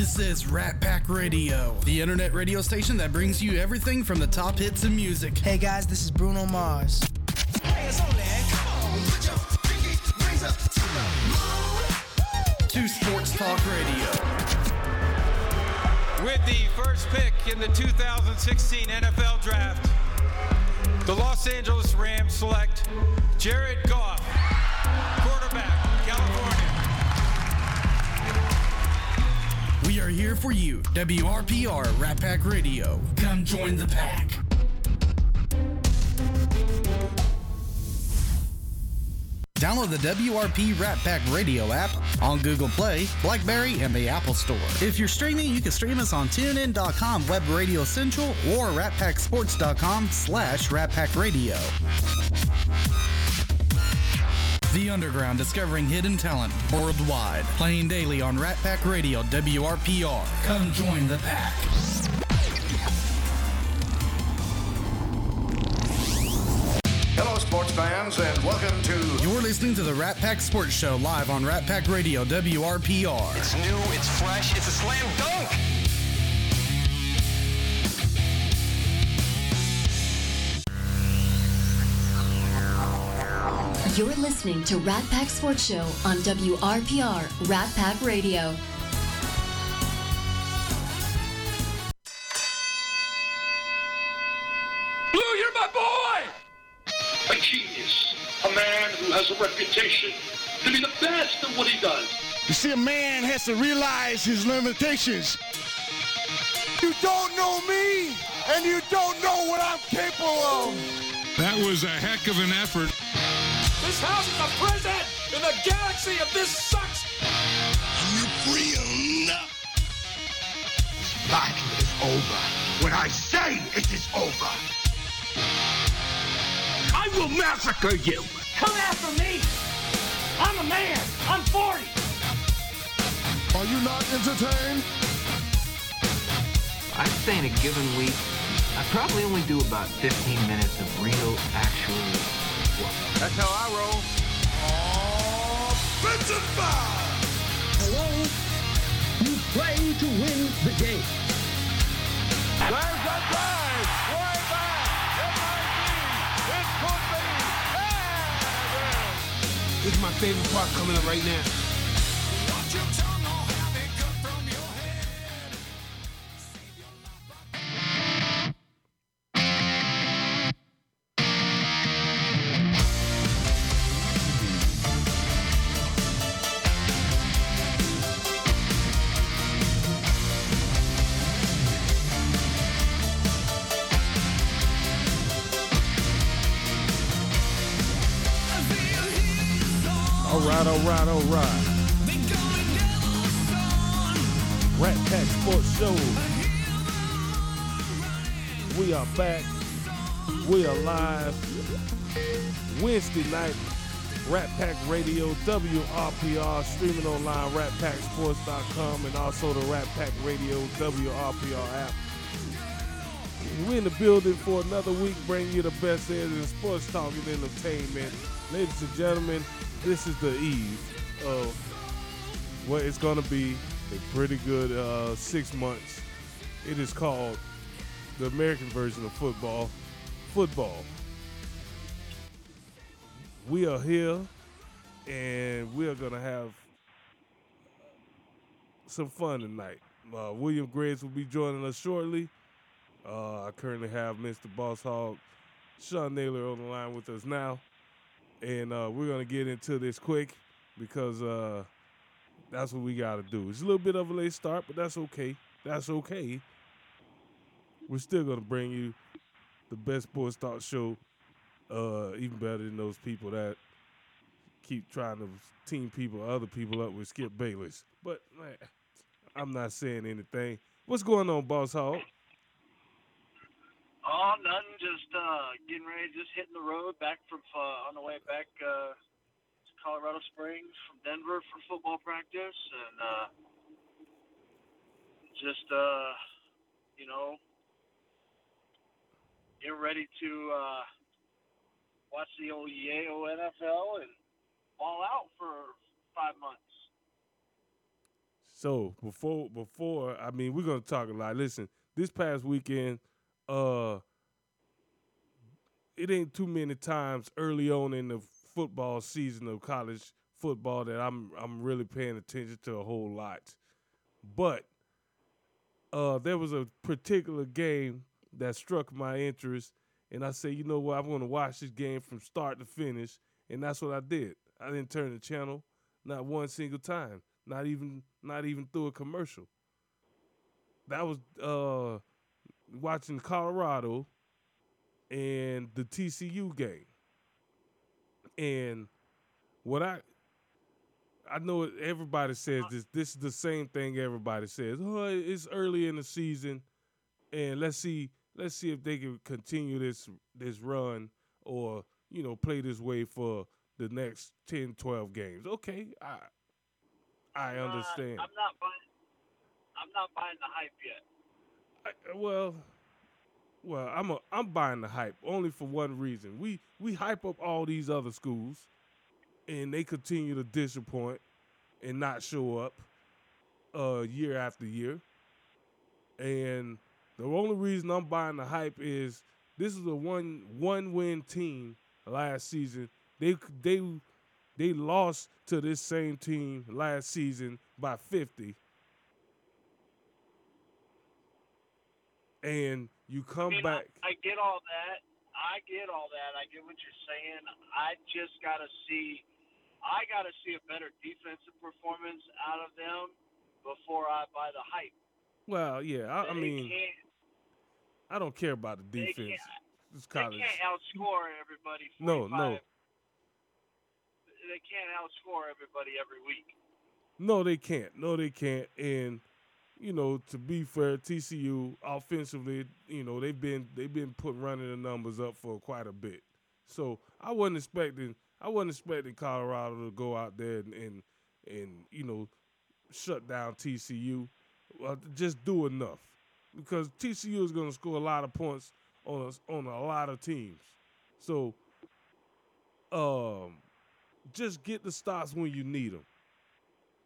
This is Rat Pack Radio, the internet radio station that brings you everything from the top hits in music. Hey guys, this is Bruno Mars. To Sports Talk Radio. With the first pick in the 2016 NFL Draft, the Los Angeles Rams select Jared Goff, quarterback, California. We are here for you, WRPR Rat Pack Radio. Come join the pack. Download the WRP Rat Pack Radio app on Google Play, Blackberry, and the Apple Store. If you're streaming, you can stream us on TuneIn.com, Web Radio Central, or RatPackSports.com slash RatPackRadio. The Underground discovering hidden talent worldwide. Playing daily on Rat Pack Radio, WRPR. Come join the pack. Hello, sports fans, and welcome to. You're listening to the Rat Pack Sports Show live on Rat Pack Radio, WRPR. It's new, it's fresh, it's a slam dunk. You're listening to Rat Pack Sports Show on WRPR Rat Pack Radio. Blue, you're my boy! A genius. A man who has a reputation to be the best at what he does. You see, a man has to realize his limitations. You don't know me, and you don't know what I'm capable of. That was a heck of an effort. This house is a prison, in the galaxy of this sucks. Are you free enough. Fight is over. When I say it is over, I will massacre you. Come after me. I'm a man. I'm 40. Are you not entertained? I'd say in a given week, I probably only do about 15 minutes of real, actual work. That's how I roll. Offensive Hello? You play to win the game. There's a drive. Way back. It might be. It could be. Yeah, This is my favorite part coming up right now. We are back. We are live. Wednesday night. Rat Pack Radio, WRPR, streaming online, ratpacksports.com, and also the Rat Pack Radio WRPR app. We're in the building for another week, bringing you the best airs in sports talk and entertainment. Ladies and gentlemen, this is the eve of what is going to be a pretty good uh, six months. It is called the American version of football, football. We are here, and we are going to have some fun tonight. Uh, William Graves will be joining us shortly. Uh, I currently have Mr. Boss Hog, Sean Naylor on the line with us now. And uh, we're going to get into this quick because uh, that's what we got to do. It's a little bit of a late start, but that's okay. That's okay. We're still to bring you the best sports talk show, uh, even better than those people that keep trying to team people, other people up with Skip Bayless. But man, I'm not saying anything. What's going on, Boss Hog? Oh, nothing. Just uh, getting ready, just hitting the road back from uh, on the way back uh, to Colorado Springs from Denver for football practice, and uh, just uh, you know, get ready to uh, watch the old Yale NFL and ball out for five months. So before before I mean we're gonna talk a lot. Listen, this past weekend, uh it ain't too many times early on in the football season of college football that I'm I'm really paying attention to a whole lot. But uh there was a particular game that struck my interest and I said, you know what, I'm gonna watch this game from start to finish, and that's what I did. I didn't turn the channel not one single time. Not even not even through a commercial. That was uh watching Colorado and the TCU game. And what I I know everybody says this. This is the same thing everybody says. Oh, it's early in the season, and let's see, let's see if they can continue this this run, or you know, play this way for the next 10, 12 games. Okay, I I understand. Uh, I'm not buying. I'm not buying the hype yet. I, well, well, I'm a I'm buying the hype only for one reason. We we hype up all these other schools, and they continue to disappoint and not show up uh, year after year. And the only reason I'm buying the hype is this is a one one win team last season. They they they lost to this same team last season by 50. And you come mean, back. I, I get all that. I get all that. I get what you're saying. I just got to see. I got to see a better defensive performance out of them before I buy the hype. Well, yeah, I, I mean, can't- I don't care about the they defense. can't- It's They college. can't outscore everybody. 45. No, no. They can't outscore everybody every week. No, they can't. No, they can't. And you know, to be fair, TCU offensively, you know, they've been they've been put running the numbers up for quite a bit. So I wasn't expecting I wasn't expecting Colorado to go out there and and, and you know shut down TCU. Well, uh, just do enough because TCU is going to score a lot of points on us on a lot of teams. So, um, just get the stops when you need them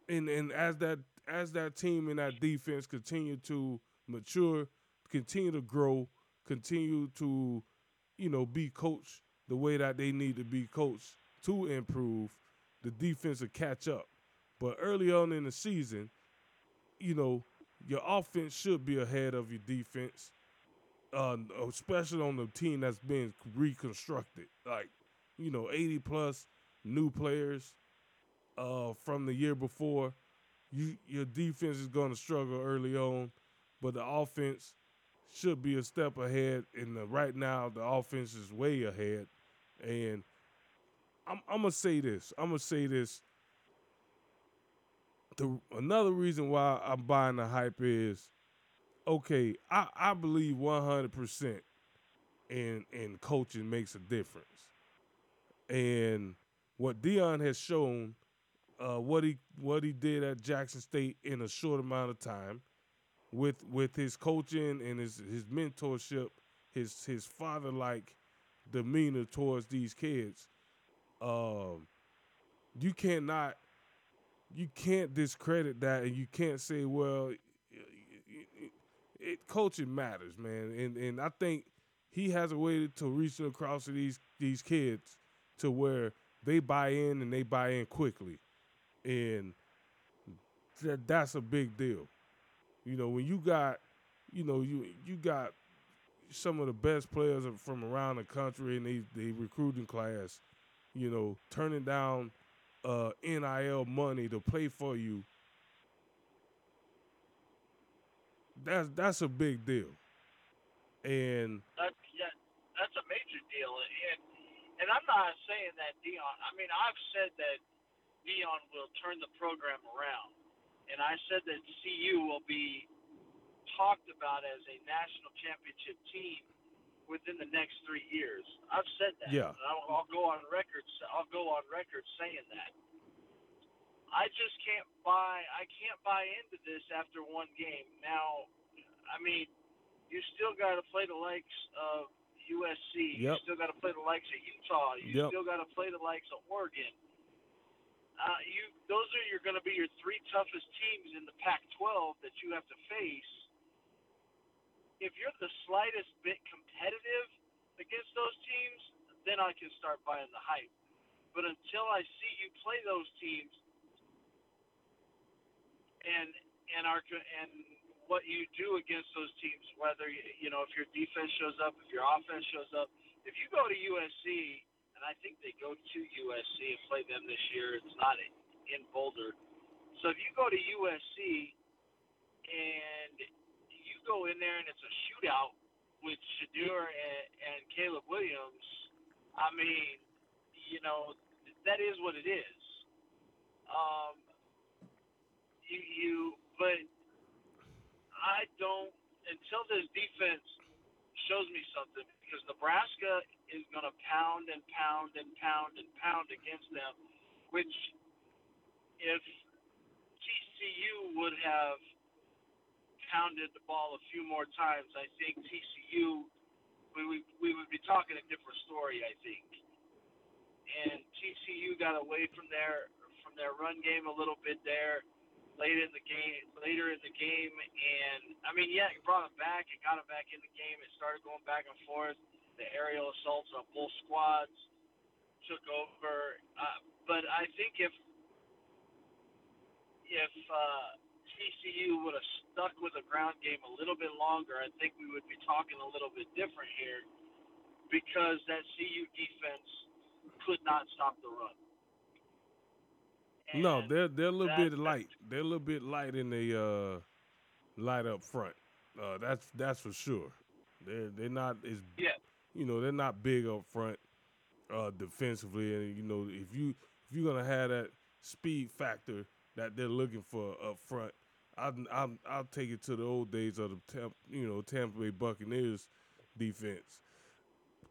and and as that as that team and that defense continue to mature, continue to grow, continue to, you know, be coached the way that they need to be coached to improve, the defense will catch up. But early on in the season, you know, your offense should be ahead of your defense, uh, especially on the team that's been reconstructed. Like, you know, 80 plus new players uh, from the year before. You your defense is going to struggle early on, but the offense should be a step ahead. And right now, the offense is way ahead. And I'm, I'm gonna say this. I'm gonna say this. The another reason why I'm buying the hype is, okay, I, I believe 100 percent in in coaching makes a difference, and what Deion has shown uh, what he what he did at Jackson State in a short amount of time, with with his coaching and his his mentorship, his his father like demeanor towards these kids. Um, you cannot you can't discredit that, and you can't say, well, it, it coaching matters, man. And and I think he has a way to reach across to these these kids to where they buy in and they buy in quickly and that, that's a big deal. You know, when you got, you know, you you got some of the best players from around the country in the, the recruiting class, you know, turning down uh, NIL money to play for you. That's that's a big deal, and That's yeah, that's a major deal. And and I'm not saying that Deion. I mean, I've said that Deion will turn the program around, and I said that CU will be talked about as a national championship team within the next three years. I've said that. Yeah. I'll, I'll go on record. I'll go on record saying that. I just can't buy. I can't buy into this after one game. Now, I mean, you still got to play the likes of USC. Yep. You still got to play the likes of Utah. You Yep. still got to play the likes of Oregon. uh, you those are you're going to be your three toughest teams in the Pac-12 that you have to face. If you're the slightest bit competitive against those teams, then I can start buying the hype. But until I see you play those teams, and and our and what you do against those teams, whether you know if your defense shows up, if your offense shows up, if you go to USC, and I think they go to USC and play them this year, it's not in Boulder. So if you go to USC and go in there and it's a shootout with Shedeur and, and Caleb Williams, I mean, you know, that is what it is. Um, you, you, but I don't until this defense shows me something because Nebraska is going to pound and pound and pound and pound against them, which if TCU would have pounded the ball a few more times, I think TCU we would we would be talking a different story. I think, and TCU got away from their from their run game a little bit there late in the game, later in the game, and I mean, yeah, it brought him back. It got him back in the game. It started going back and forth. The aerial assaults on both squads took over. Uh, but I think if if uh, TCU would have stuck with the ground game a little bit longer, I think we would be talking a little bit different here because that CU defense could not stop the run. And no, they're they're a little bit light. They're a little bit light in the uh, light up front. Uh, that's that's for sure. They're they're not as yeah. you know they're not big up front uh, defensively, and you know if you if you're gonna have that speed factor that they're looking for up front, I I I'll take it to the old days of the you know Tampa Bay Buccaneers defense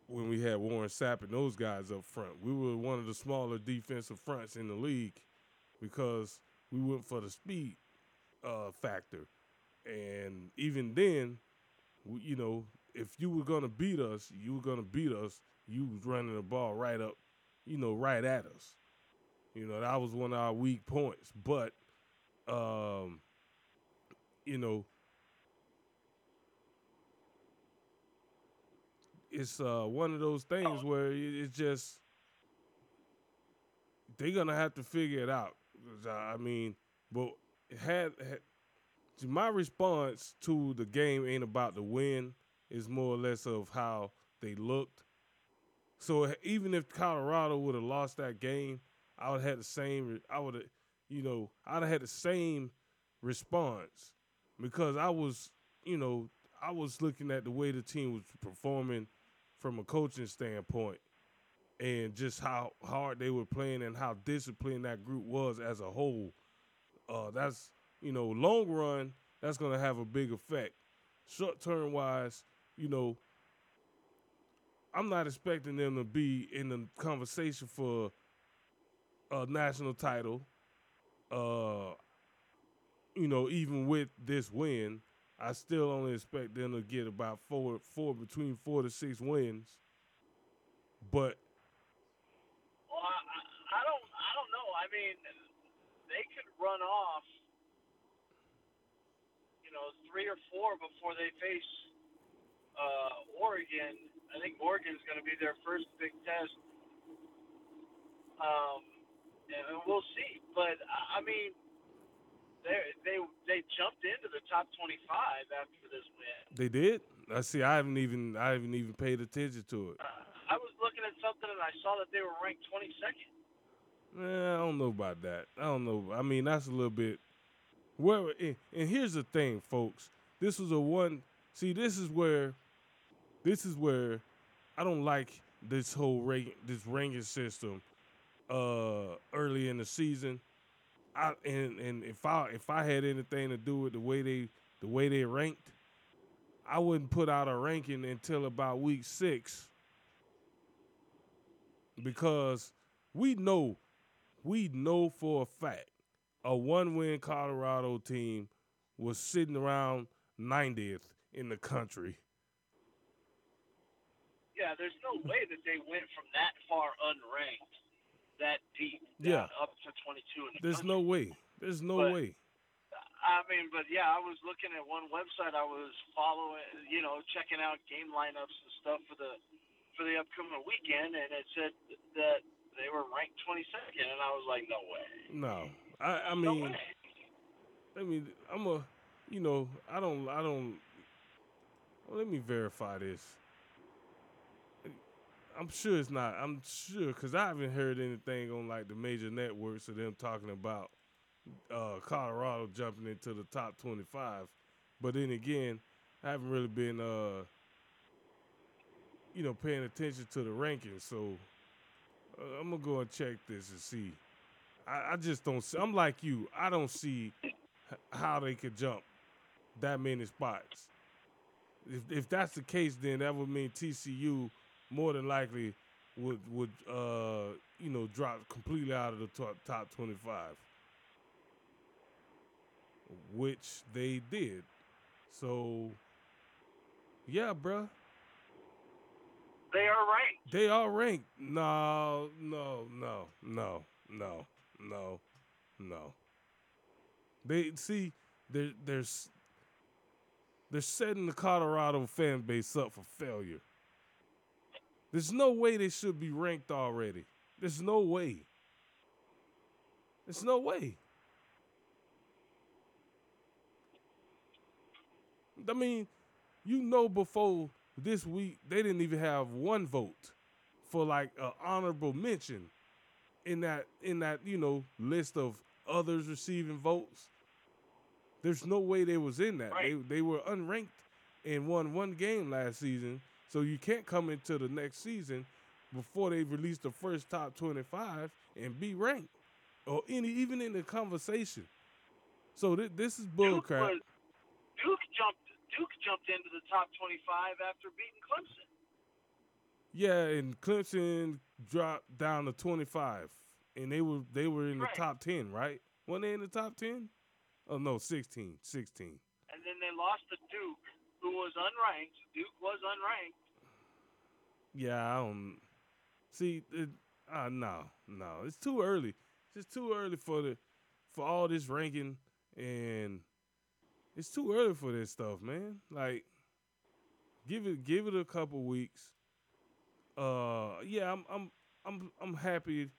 when we had Warren Sapp and those guys up front. We were one of the smaller defensive fronts in the league because we went for the speed uh, factor. And even then, we, you know, if you were gonna beat us, you were gonna beat us. You was running the ball right up, you know, right at us. You know, that was one of our weak points. But, um, you know, it's uh, one of those things where it's just they're gonna have to figure it out. I mean, but had, had my response to the game ain't about the win. It's more or less of how they looked. So even if Colorado would have lost that game, I would have had the same. I would have, you know, I'd have had the same response because I was, you know, I was looking at the way the team was performing from a coaching standpoint and just how hard they were playing and how disciplined that group was as a whole. Uh, that's you know, long run, that's gonna have a big effect. Short term wise, you know, I'm not expecting them to be in the conversation for a national title. Uh, you know, even with this win, I still only expect them to get about four, four between four to six wins. But well I don't I don't know. I mean, they could run off, you know, three or four before they face uh, Oregon. I think Oregon's going to be their first big test. Um, and we'll see. But I mean, they they they jumped into the top 25 after this win. They did. I see. I haven't even I haven't even paid attention to it. Uh, I was looking at something and I saw that they were ranked 22nd. Eh, I don't know about that. I don't know. I mean, that's a little bit. Where and, and here's the thing, folks. This was a one. See, this is where, this is where, I don't like this whole rank, this ranking system. Uh, early in the season, I and and if I if I had anything to do with the way they the way they ranked, I wouldn't put out a ranking until about week six because we know we know for a fact a one win Colorado team was sitting around 90th in the country. Yeah, there's no way that they went from that far unranked that deep. Yeah. Up to 22 in the There's country. no way. There's no But- way. I mean, but yeah, I was looking at one website. I was following, you know, checking out game lineups and stuff for the for the upcoming weekend, and it said that they were ranked 22nd, and I was like, no way. No. I I No mean way. I mean I'm a you know, I don't I don't well, let me verify this. I'm sure it's not. I'm sure because I haven't heard anything on like the major networks of them talking about uh, Colorado jumping into the top 25. But then again, I haven't really been, uh, you know, paying attention to the rankings. So uh, I'm gonna go and check this and see. I, I just don't. See, I'm like you. I don't see how they could jump that many spots. If if that's the case, then that would mean TCU more than likely would would uh you know drop completely out of the top top 25 which they did. So yeah bruh. They are ranked. they are ranked. No no no no no no no. They see they're they're they're setting the Colorado fan base up for failure there's no way they should be ranked already. There's no way. There's no way. I mean, you know, before this week, they didn't even have one vote for like an honorable mention in that in that you know list of others receiving votes. There's no way they was in that. They they were unranked and won one game last season. So you can't come into the next season before they release the first top 25 and be ranked or any even in the conversation. So thi- this is bullcrap. Duke, Duke jumped. Duke jumped into the top 25 after beating Clemson. Yeah, and Clemson dropped down to 25 and they were they were in Right. the top 10, right? Weren't they in the top 10? Oh no, 16, 16. And then they lost to Duke, who was unranked. Duke was unranked. Yeah, I don't see. It, uh, no, no, it's too early. It's just too early for the for all this ranking, and it's too early for this stuff, man. Like, give it give it a couple weeks. Uh, yeah, I'm I'm I'm I'm happy.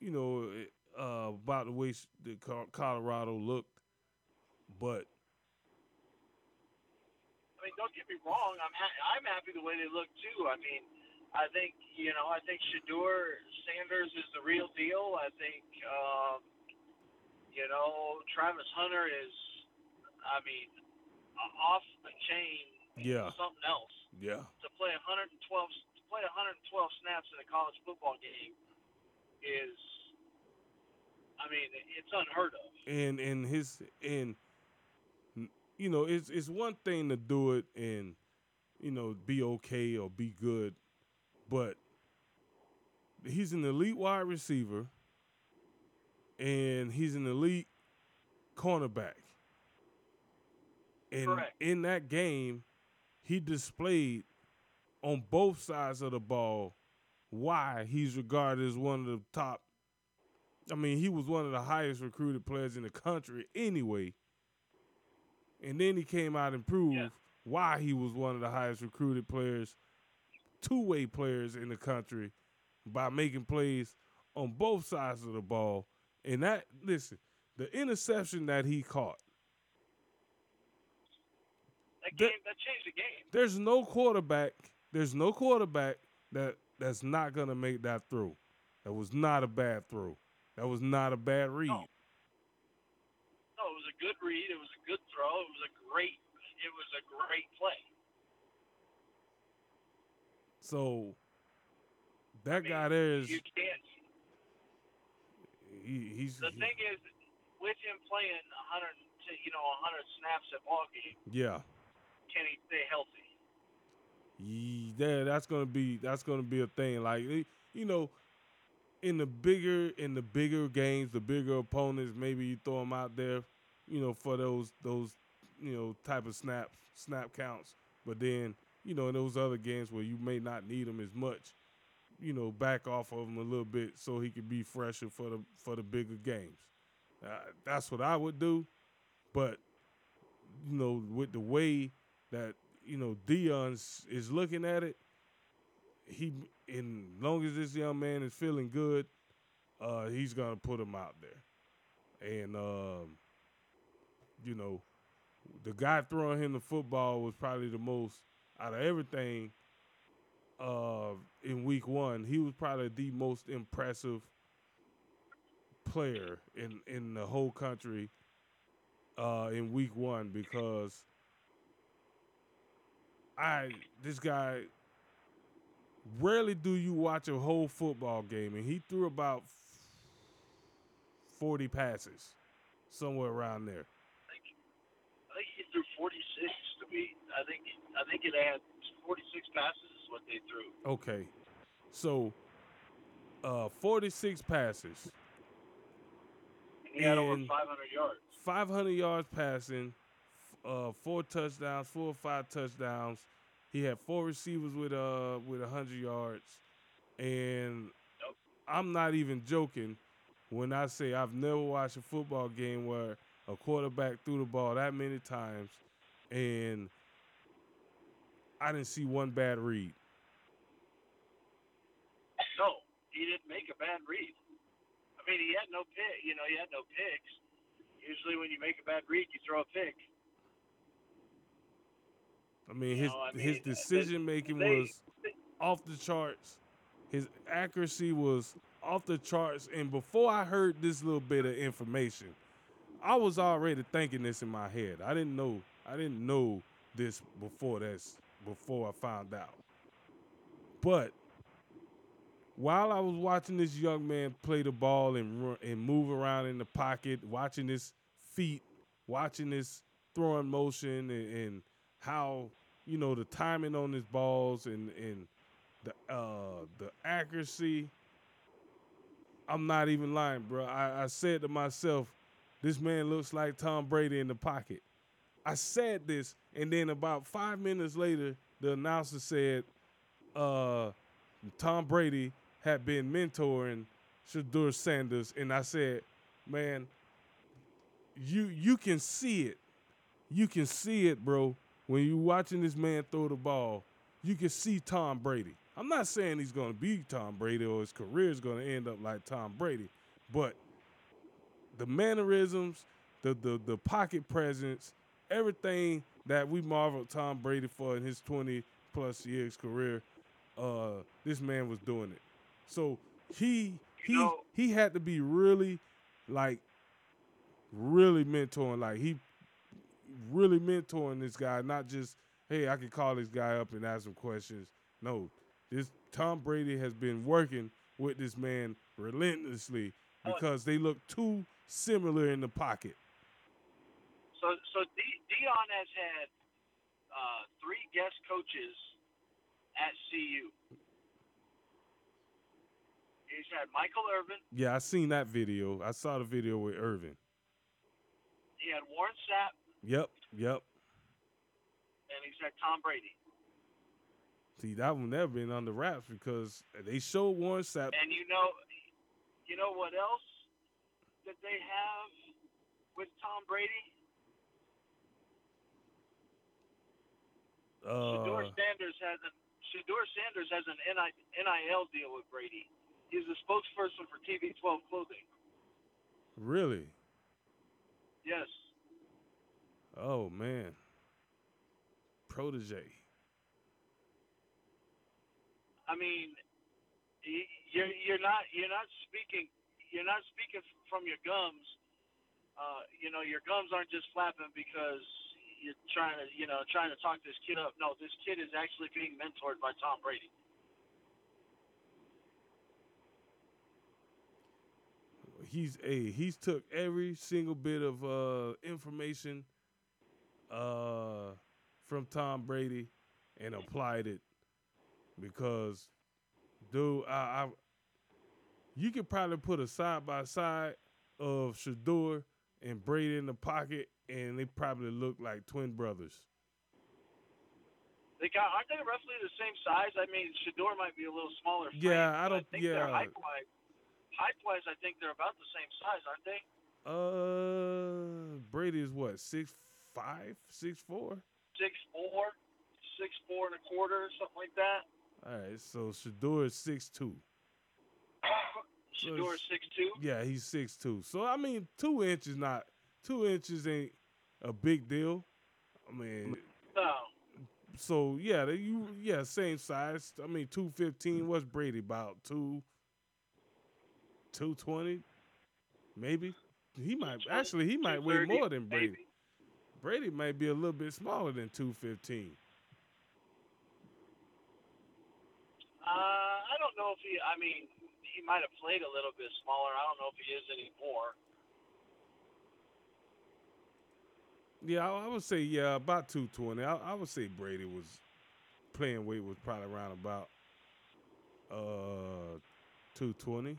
You know, uh, about the way the Colorado looked, but I mean, don't get me wrong. I'm ha- I'm happy the way they look too. I mean, I think you know, I think Shedeur Sanders is the real deal. I think um, you know Travis Hunter is. I mean, off the chain. Yeah. Something else yeah, to play 112 to play 112 snaps in a college football game is. I mean, it's unheard of. and and his and you know it's it's one thing to do it and you know be okay or be good, but he's an elite wide receiver and he's an elite cornerback. And Correct. in that game, he displayed on both sides of the ball why he's regarded as one of the top I mean, he was one of the highest recruited players in the country anyway. And then he came out and proved why he was one of the highest recruited players, two way players in the country by making plays on both sides of the ball. And that, listen, the interception that he caught, That game that changed the game. there's no quarterback, there's no quarterback that that's not gonna make that throw. That was not a bad throw. That was not a bad read. No, it was a good read. It was a good throw. It was a great. It was a great play. So that guy there is You can't. he, he's The thing is, with him playing 100, you know, 100 snaps at ball game, yeah. can he stay healthy? Yeah, that's gonna be that's gonna be a thing. Like you know, in the bigger in the bigger games, the bigger opponents, maybe you throw them out there, you know, for those those you know type of snap snap counts. But then you know in those other games where you may not need them as much, you know, back off of him a little bit so he could be fresher for the for the bigger games. Uh, that's what I would do, but you know, with the way that you know Deion's is looking at it, he in long as this young man is feeling good, uh, he's gonna put him out there, and um, you know, the guy throwing him the football was probably the most out of everything uh, in week one, he was probably the most impressive player in, in the whole country uh, in week one because I this guy rarely do you watch a whole football game and he threw about 40 passes somewhere around there. I think he threw 46 to me. I think I think it had 46 passes is what they threw. Okay. So uh 46 passes. He had over 500 yards. 500 yards passing, uh four touchdowns, four or five touchdowns. He had four receivers with uh with 100 yards. And Nope. I'm not even joking when I say I've never watched a football game where a quarterback threw the ball that many times and I didn't see one bad read. No, he didn't make a bad read. I mean, he had no pick. You know, he had no picks. Usually, when you make a bad read, you throw a pick. I mean, You his know, I his decision making was off the charts. His accuracy was off the charts. And before I heard this little bit of information, I was already thinking this in my head. I didn't know. I didn't know this before this. Before I found out. But while I was watching this young man play the ball and and move around in the pocket, watching his feet, watching his throwing motion, and, and how you know the timing on his balls and and the uh the accuracy. I'm not even lying, bro. I, I said to myself, this man looks like Tom Brady in the pocket. I said this, and then about five minutes later, the announcer said, uh, Tom Brady had been mentoring Shedeur Sanders, and I said, man, you you can see it. You can see it, bro. When you watching this man throw the ball, you can see Tom Brady. I'm not saying he's gonna be Tom Brady or his career is gonna end up like Tom Brady, but the mannerisms, the the the pocket presence, everything that we marveled Tom Brady for in his 20 plus years career, uh, this man was doing it. So he he he had to be really like really mentoring, like he really mentoring this guy, not just hey, I can call this guy up and ask him questions. No, this Tom Brady has been working with this man relentlessly because they look too similar in the pocket. So, so De- Deion has had uh, three guest coaches at CU. He's had Michael Irvin. Yeah, I seen that video. I saw the video with Irvin. He had Warren Sapp, Yep, yep. and he's had Tom Brady. See, that one never been under wraps because they showed Warren Sapp. And you know, you know what else that they have with Tom Brady? Shedeur Uh, Sanders has an Shedeur Sanders has an NIL deal with Brady. He's the spokesperson for TB12 clothing. really? Yes. Oh man. Protege. I mean, you're you're not you're not speaking you're not speaking from your gums. Uh, you know, your gums aren't just flapping because you're trying to you know trying to talk this kid up. No, this kid is actually being mentored by Tom Brady. He's a he's took every single bit of uh information uh from Tom Brady and applied it because dude I, I you could probably put a side by side of Shedeur and Brady in the pocket and they probably look like twin brothers. They got aren't they roughly the same size? I mean, Shedeur might be a little smaller. frame, Yeah, I don't- I think they're yeah. height wise. Height wise, I think they're about the same size, aren't they? Uh, Brady is what six five, six four. Six four, six four and a quarter, something like that. All right, so Shedeur is six two. Shedeur six two. Yeah, he's six two. So I mean, two inches not two inches ain't a big deal. I mean, No, so yeah, they, you yeah same size. I mean, two fifteen. What's Brady about two? Two twenty, maybe. He might actually he might weigh more than Brady. maybe. Brady might be a little bit smaller than two fifteen. uh, I don't know if he. I mean, he might have played a little bit smaller. I don't know if he is anymore. Yeah, I, I would say yeah about two twenty. I, I would say Brady was playing weight was probably around about uh two twenty.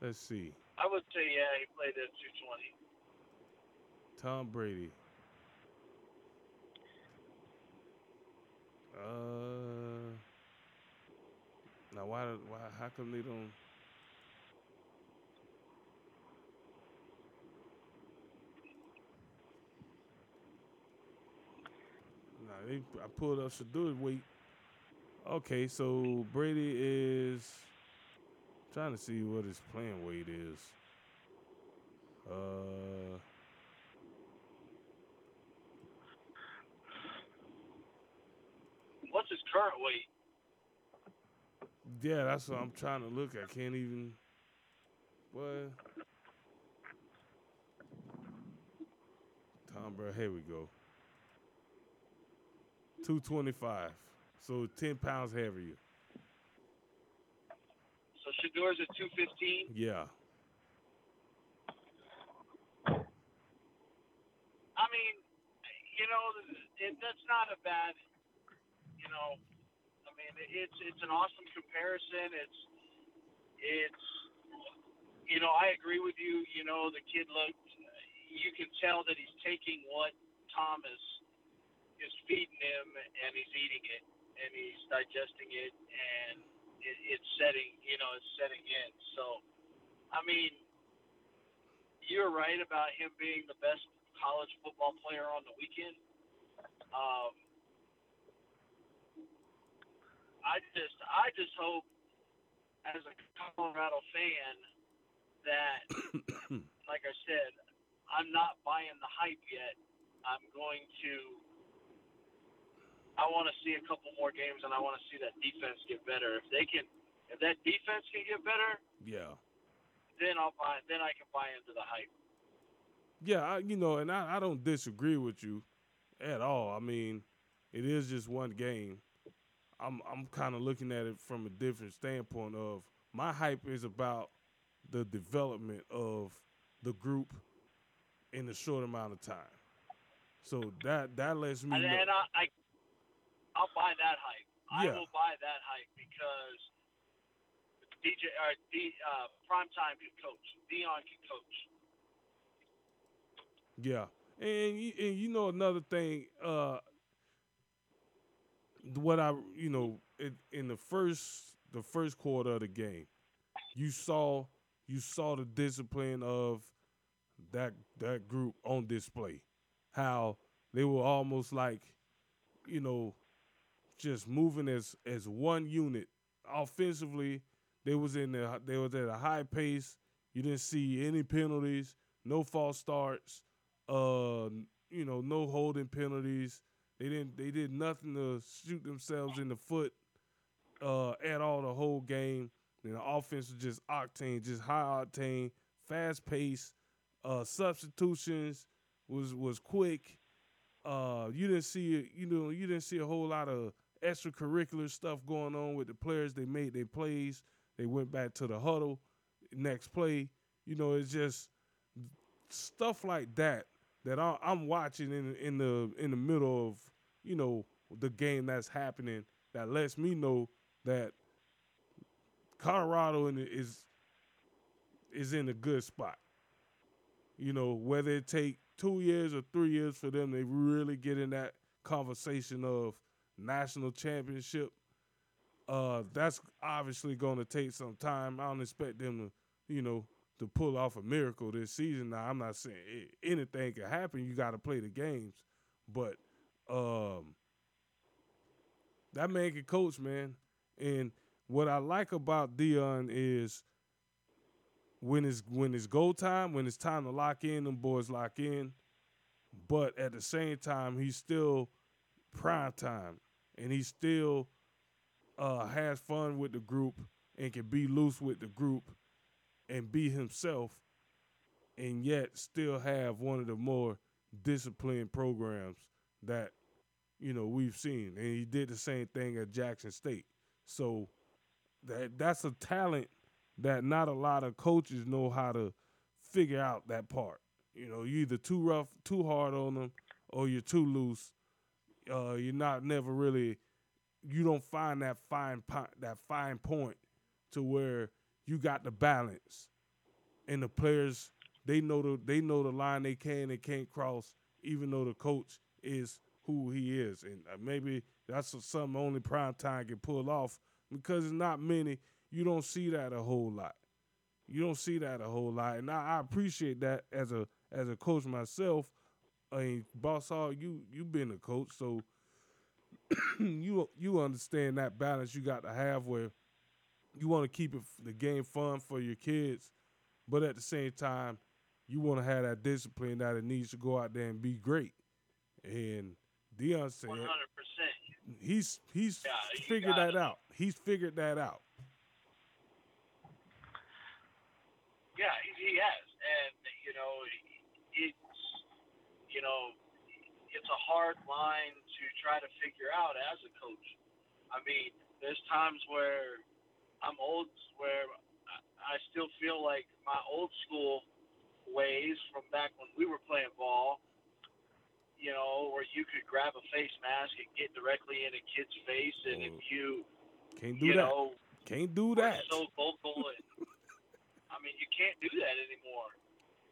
Let's see. I would say yeah, he played at two twenty. Tom Brady. Uh, now why? Why? How come they don't? Nah, they. I pulled up Shedeur's weight. Okay, so Brady is trying to see what his playing weight is. Uh. What's his current weight? Yeah, that's what I'm trying to look. I can't even. What? Tom Brady. Here we go. Two twenty-five. So ten pounds heavier. So Shedeur's at two fifteen. Yeah. I mean, you know, it, that's not a bad, you know, I mean, it's it's an awesome comparison. It's it's you know, I agree with you. You know, the kid looked. You can tell that he's taking what Thomas is feeding him, and he's eating it, and he's digesting it, and it, it's setting. You know, it's setting in. So, I mean, you're right about him being the best college football player on the weekend. Um, I just, I just hope, as a Colorado fan, that, like I said, I'm not buying the hype yet. I'm going to. I want to see a couple more games, and I want to see that defense get better. If they can, if that defense can get better, Yeah. then I'll buy. Then I can buy into the hype. Yeah, I, you know, and I, I don't disagree with you at all. I mean, it is just one game. I'm I'm kind of looking at it from a different standpoint of my hype is about the development of the group in a short amount of time. So that that lets me And, and I, I, I'll buy that hype. I will buy that hype because DJ or D, uh, primetime can coach. Deion can coach. Yeah, and you- and you know another thing, uh, what I you know in, in the first the first quarter of the game, you saw you saw the discipline of that that group on display, how they were almost like, you know, just moving as as one unit offensively. They was in the they was at a high pace. You didn't see any penalties, no false starts uh, you know, no holding penalties. They didn't. They did nothing to shoot themselves in the foot uh, at all the whole game. And the offense was just octane, just high octane, fast pace. Uh, substitutions was was quick. Uh, you didn't see you know you didn't see a whole lot of extracurricular stuff going on with the players. They made their plays. They went back to the huddle. Next play, you know, it's just stuff like that that I, I'm watching in in the in the middle of you know the game that's happening that lets me know that Colorado is is in a good spot. You know whether it take two years or three years for them to really get in that conversation of national championship. Uh, that's obviously going to take some time. I don't expect them to, you know, to pull off a miracle this season. Now, I'm not saying it, anything can happen. You got to play the games, but um, that man can coach, man. And what I like about Deion is when it's when it's go time, when it's time to lock in, them boys lock in. But at the same time, he's still prime time, and he still uh, has fun with the group and can be loose with the group and be himself, and yet still have one of the more disciplined programs that you know we've seen. And he did the same thing at Jackson State. So that that's a talent that not a lot of coaches know how to figure out that part. You know, you're either too rough, too hard on them, or you're too loose. Uh, you're not never really. You don't find that fine po- that fine point to where you got the balance, and the players they know the they know the line they can and can't cross, even though the coach is who he is, and uh, maybe that's something only prime time can pull off because it's not many. You don't see that a whole lot. You don't see that a whole lot, and I, I appreciate that as a as a coach myself. I mean, boss, all you you been a coach, so you you understand that balance you got to have where you want to keep it the game fun for your kids, but at the same time, you want to have that discipline that it needs to go out there and be great. And Deion said, 100%. He's he's Yeah, figured that it. out. He's figured that out. Yeah, he, he has, and you know, you know, it's a hard line to try to figure out as a coach. I mean, there's times where I'm old, where I- I still feel like my old school ways from back when we were playing ball. You know, where you could grab a face mask and get directly in a kid's face, and if mm. you Can't do you that. know Can't do were that. so vocal and I mean you can't do that anymore.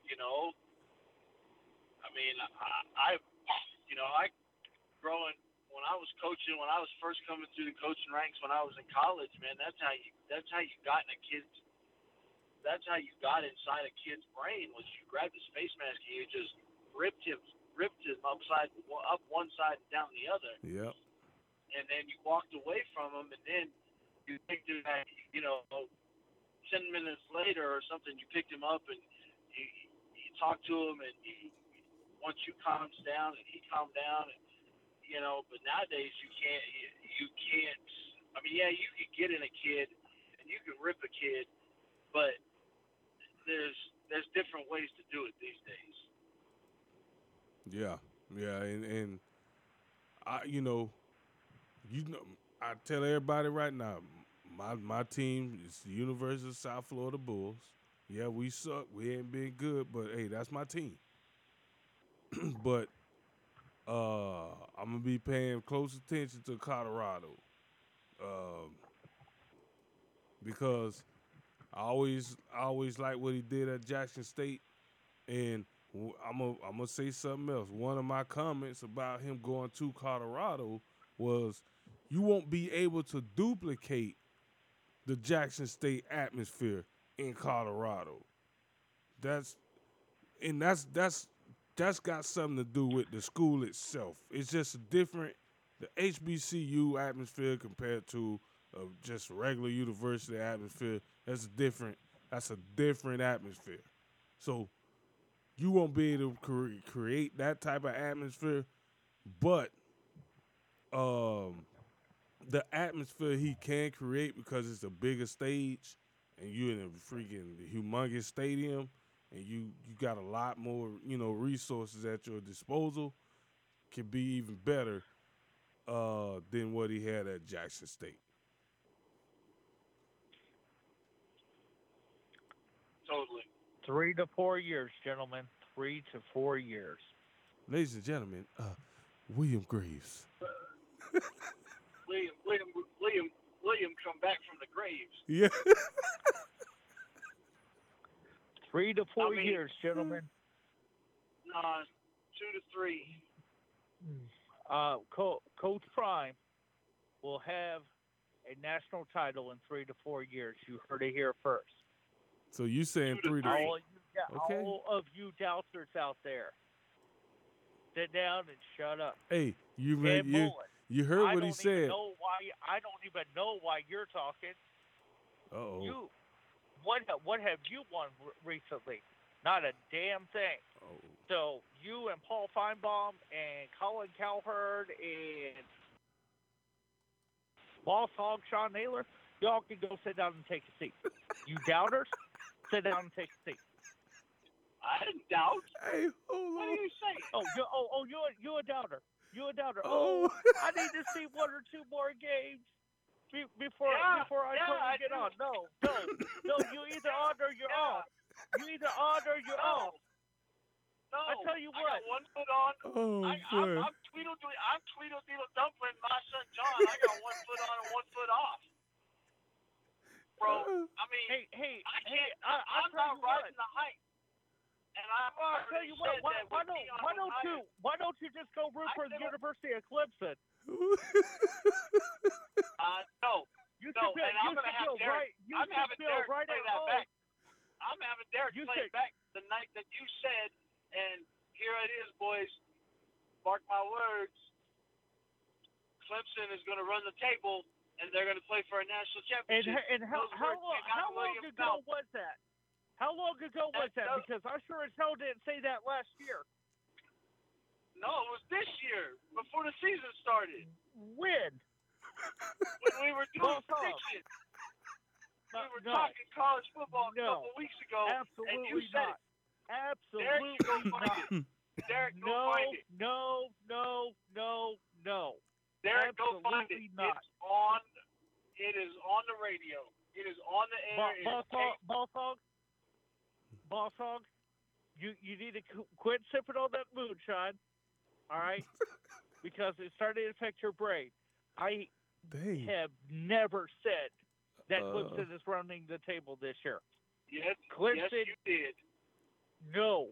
You know, I mean I, I you know I growing when I was coaching when I was first coming through the coaching ranks when I was in college, man. That's how you that's how you got in a kid's that's how you got inside a kid's brain was you grabbed his face mask and you just ripped him ripped him upside up one side and down the other Yep. and then you walked away from him, and then you picked him back, you know, ten minutes later or something, you picked him up and you, you talked to him, and he, once you calmed down and he calmed down, and you know, but nowadays you can't, you, you can't. I mean, yeah, you can get in a kid and you can rip a kid, but there's there's different ways to do it these days. Yeah, yeah, and and I, you know, you know, I tell everybody right now, my my team is the University of South Florida Bulls. Yeah, we suck. We ain't been good, but hey, that's my team. but uh, I'm gonna be paying close attention to Colorado, um, because I always I always like what he did at Jackson State, and I'm gonna I'm gonna say something else. One of my comments about him going to Colorado was, you won't be able to duplicate the Jackson State atmosphere in Colorado. That's and that's that's that's got something to do with the school itself. It's just a different the HBCU atmosphere compared to just regular university atmosphere. That's a different. That's a different atmosphere. So you won't be able to cre- create that type of atmosphere, but um, the atmosphere he can create because it's a bigger stage, and you're in a freaking humongous stadium, and you you got a lot more you know resources at your disposal, can be even better uh, than what he had at Jackson State. Totally. Three to four years, gentlemen. Three to four years. Ladies and gentlemen, uh, William Graves. William, William, William, William, come back from the graves. Yeah. Three to four mean- years, gentlemen. Nah, two to three. Uh, Co- Coach Prime, will have a national title in three to four years. You heard it here first. So you saying three to All, four? you, Okay. all of you doubters out there, sit down and shut up. Hey, you Ken read, you you heard I what he don't even said. Know why, I don't even know why you're talking. Uh oh. You, what what have you won recently? Not a damn thing. Oh. So you and Paul Finebaum and Colin Cowherd and Boss Hog Sean Naylor, y'all can go sit down and take a seat. You doubters, sit down and take a seat. I didn't doubt. Hey, hold What on. are you saying? Oh, you oh oh you a- you a doubter. You a doubter. Oh. oh. I need to see one or two more games be, before Yeah, before I yeah, totally I get do. on. No, no, no. You either on or you're off. You either on or you're No. off. No. I tell you I what. got one foot on. Oh, I, I'm, I'm Tweedledee. I'm Tweedledee dumpling my son John. I got one foot on and one foot off. Bro, oh. I mean, Hey, hey, I can't. I, I I'm tell not you what. the hype. And I've I already tell you what. said Why, that why don't why don't you why don't you just go root for the University of Clemson? Uh, no. You No, should feel, and I'm gonna have feel Derek- right. You I'm should having Derek right play that home. back. I'm having Derek You play it back the night that you said, and here it is, boys. Mark my words. Clemson is going to run the table, and they're going to play for a national championship. and how Those how long how long ago was that? How long ago was that- Because I sure as hell didn't say that last year. No, it was this year, before the season started, When? when we were doing Both predictions. We were no. talking college football a No. couple weeks ago, and you Absolutely said not. it. Derek, go Absolutely find not. it. Derek, go No, find it. no, no, no, no. Derek, go find it. Not. It's on. It is on the radio. It is on the air. Bo- Boss hog, boss hog, boss hog, you you need to qu- quit sipping on that moonshine, all right? because it's starting to affect your brain. I Dang. have never said that Uh. Clemson is running the table this year. Yes, Clemson- yes, you did. No,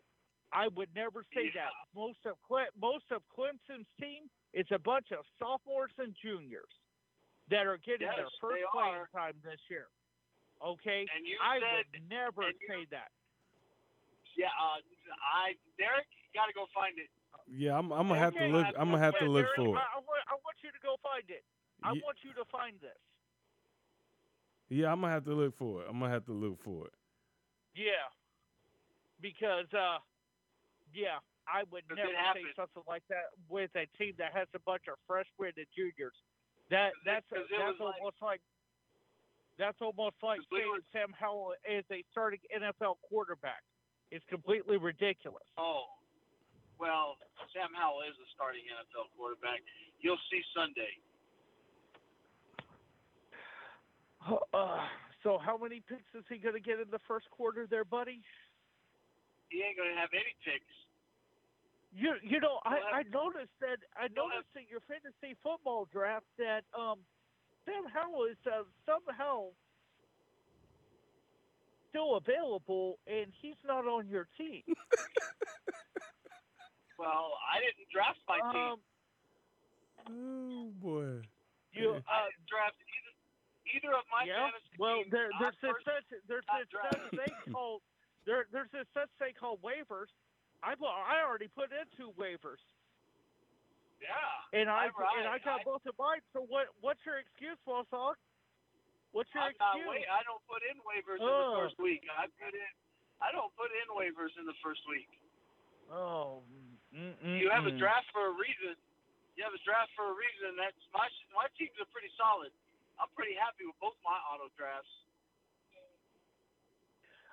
I would never say Yeah. that. Most of Cle- most of Clemson's team is a bunch of sophomores and juniors that are getting their first playing are. time this year. Okay, And you I said- would never you- say that. Yeah, uh, I Derek, you got to go find it. Yeah, I'm, I'm gonna have to look. I'm gonna have to look for it. I, I want, I want you to go find it. I Ye- want you to find this. Yeah, I'm gonna have to look for it. I'm gonna have to look for it. Yeah, because uh, yeah, I would Because never say something like that with a team that has a bunch of freshmen and juniors. That that's Because it that's was like- almost like that's almost like saying Sam Howell is a starting NFL quarterback. It's completely ridiculous. Oh, well, Sam Howell is a starting NFL quarterback. You'll see Sunday. Uh, so how many picks is he going to get in the first quarter, there, buddy? He ain't going to have any picks. You you know He'll I, I noticed that I he'll have- noticed in your fantasy football draft that um Sam Howell is uh, somehow still available and he's not on your team. Well, I didn't draft my team. Um, Oh boy. you uh, didn't draft either either of my yeah. fantasy Well, teams. there, there's this such there's this such thing called there there's this such thing called waivers. I I already put in two waivers. Yeah. And I right. and I got I- both of mine. So what what's your excuse, Boss What's your I'm excuse? wait. I don't put in waivers in Oh. the first week. I put in. I don't put in waivers in the first week. Oh, You have a draft for a reason. You have a draft for a reason. That's my my teams are pretty solid. I'm pretty happy with both my auto drafts.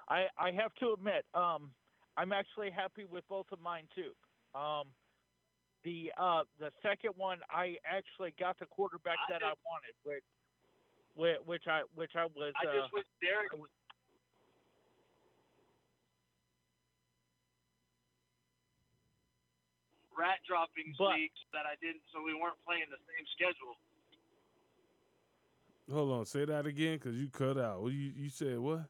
I I have to admit, um, I'm actually happy with both of mine too. Um, the uh the second one, I actually got the quarterback I that I wanted, which which, I which I was. I uh, just wish Derek. Rat droppings But- leagues that I didn't, so we weren't playing the same schedule. Hold on. Say that again, cause you cut out. What you you said what?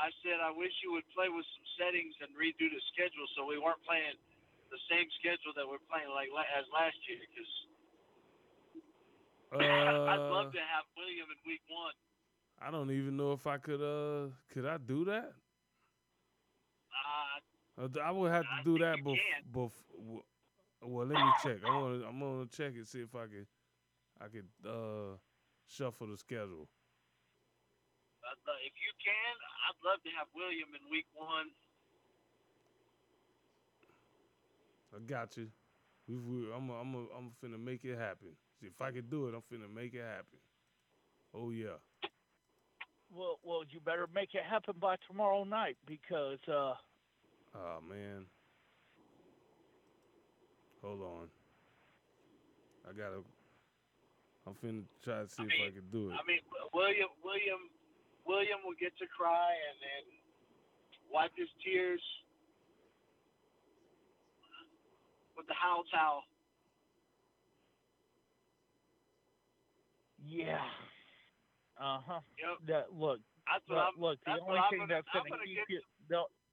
I said I wish you would play with some settings and redo the schedule so we weren't playing the same schedule that we're playing like la- as last year because I'd Uh, love to have William in week one. I don't even know if I could. Uh, could I do that? Uh, I would have to do that you bef- Well, let me check. I'm gonna I'm gonna check and see if I can. I could uh shuffle the schedule. I'd if you can, I'd love to have William in week one. I got you. We, we, I'm a, I'm a, I'm finna make it happen. See, if I can do it, I'm finna make it happen. Oh yeah. Well, well, you better make it happen by tomorrow night because uh, Oh man. Hold on. I gotta. I'm finna try to see if I can do it. I mean, William, William, William will get to cry and then wipe his tears with the howl towel. yeah, uh huh. Yep. That look, That's what look, I'm. look, the that's only what I'm thing gonna, that's I'm gonna gonna keep get, you no, I'm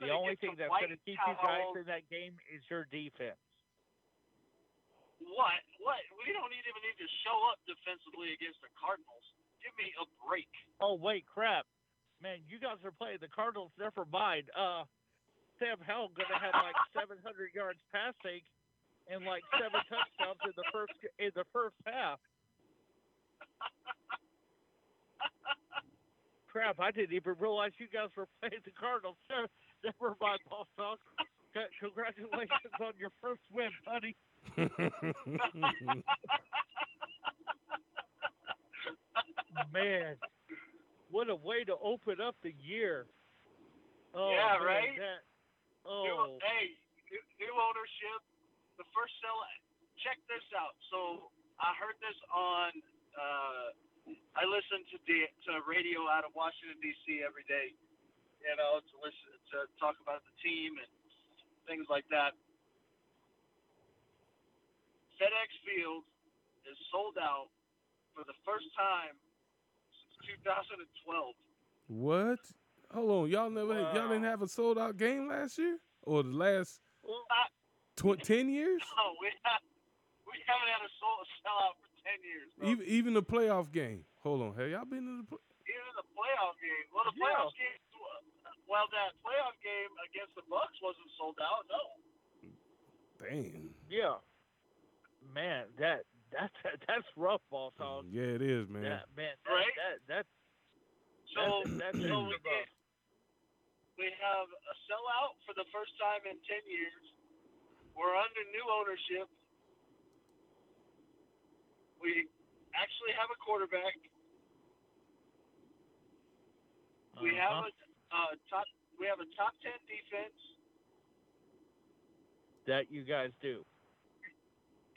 the only thing that's gonna keep you guys towels. in that game is your defense. What? What? We don't even need to show up defensively against the Cardinals. Give me a break. Oh wait, crap, man! You guys are playing the Cardinals. Never mind. Uh, Sam Howell gonna have like 700 yards passing and like seven touchdowns in the first in the first half. Crap! I didn't even realize you guys were playing the Cardinals. Never mind, boss talk. Congratulations on your first win, buddy. Man, what a way to open up the year. Oh, Yeah, man, right? That, New, oh, hey, new, new ownership. The first sell. Check this out. So I heard this on. Uh, I listen to the to radio out of Washington D.C. every day. You know, to listen to talk about the team and things like that. FedEx Field is sold out for the first time since 2012. What? Hold on, y'all never y'all didn't have a sold out game last year or the last tw- ten years? No, we have, we haven't had a sold sellout for 10 years. Bro. Even even the playoff game. Hold on, have y'all been in the? Play- Even the playoff game. Well, the playoff game. Well, that playoff game against the Bucs wasn't sold out. No. Damn. yeah. Man, that that's that's rough, boss hog. Yeah, it is, man. That man, that, Right? that that's So, that's, that's so we rough. get, we have a sellout for the first time in 10 years. We're under new ownership. We actually have a quarterback. We have uh-huh. a uh, top. We have a top 10 defense, that you guys do.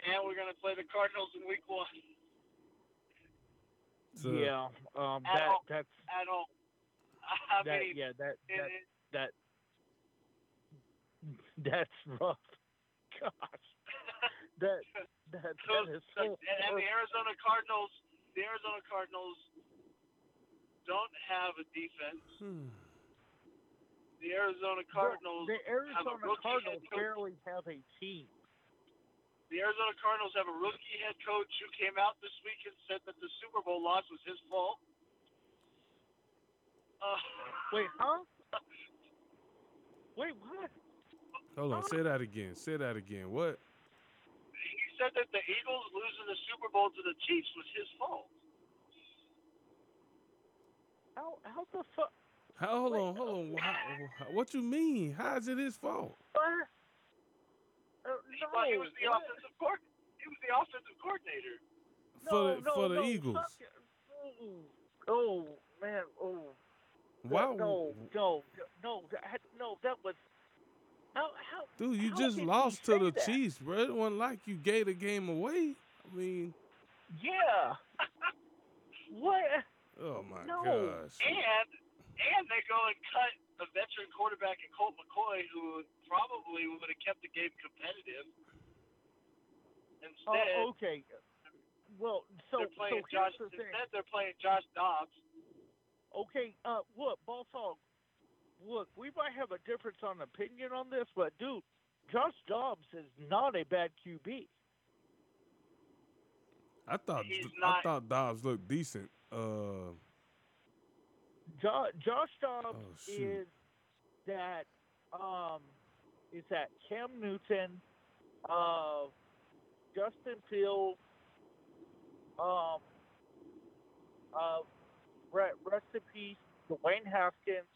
and we're going to play the Cardinals in Week One So, yeah, um, At that home. that's at home. I that mean, yeah that it- that it- that that's rough. Gosh, that that So, that is so- so. and, and the Arizona Cardinals, the Arizona Cardinals don't have a defense. Hmm. The Arizona Well, Cardinals the have a Arizona rookie Cardinals head coach. barely have a team. The Arizona Cardinals have a rookie head coach who came out this week and said that the Super Bowl loss was his fault. Uh, Wait, huh? Wait, what? Hold on, say that again. Say that again. What? he said that the Eagles losing the Super Bowl to the Chiefs was his fault. How how the fuck? How, hold on, hold on. How, how- what you mean? How is it his fault? What? Uh, He, no, well, he was the what? offensive coord. He was the offensive coordinator. For no, the no, for the no, Eagles. fuck. Oh, oh man, oh. Wow. No, no, no, no, that was. How, how, Dude, you how just lost to the that? Chiefs, bro. It wasn't like you gave the game away. I mean, Yeah. what? oh my No. gosh. And and they go and cut a veteran quarterback in Colt McCoy who probably would have kept the game competitive. Instead, Oh, okay. Well, so they're playing so Josh. here's the thing. Instead, they're playing Josh Dobbs. Okay, uh, look, Boss Hog, look, we might have a difference on opinion on this, but dude, Josh Dobbs is not a bad QB. I thought He's I not- thought Dobbs looked decent. Uh, Jo- Josh Dobbs Oh, is that um is that Cam Newton, uh, Justin Fields, um, uh, re- rest in peace, Dwayne Haskins,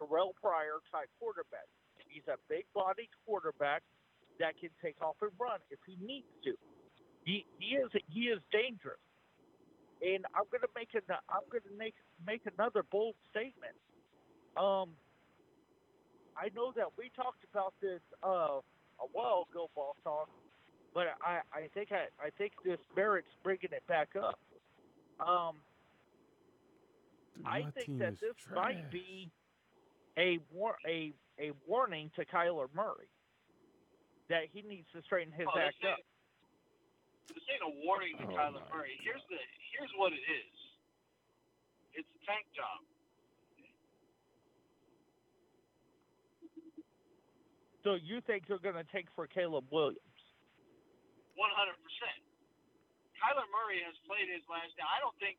Terrelle Pryor type quarterback. He's a big bodied quarterback that can take off and run if he needs to. He he is he is dangerous. And I'm gonna make an I'm gonna make make another bold statement. Um, I know that we talked about this uh, a while ago, Boss Talk, but I, I think I, I think this merits bringing it back up. Um, dude, I think team that is this trash. might be a war a a warning to Kyler Murray that he needs to straighten his Oh, act this up. Ain't- This ain't a warning to Oh, Kyler my Murray. Here's the here's what it is. It's a tank job. So you think they're going to take for Caleb Williams? One hundred percent. Kyler Murray has played his last. Now, I don't think,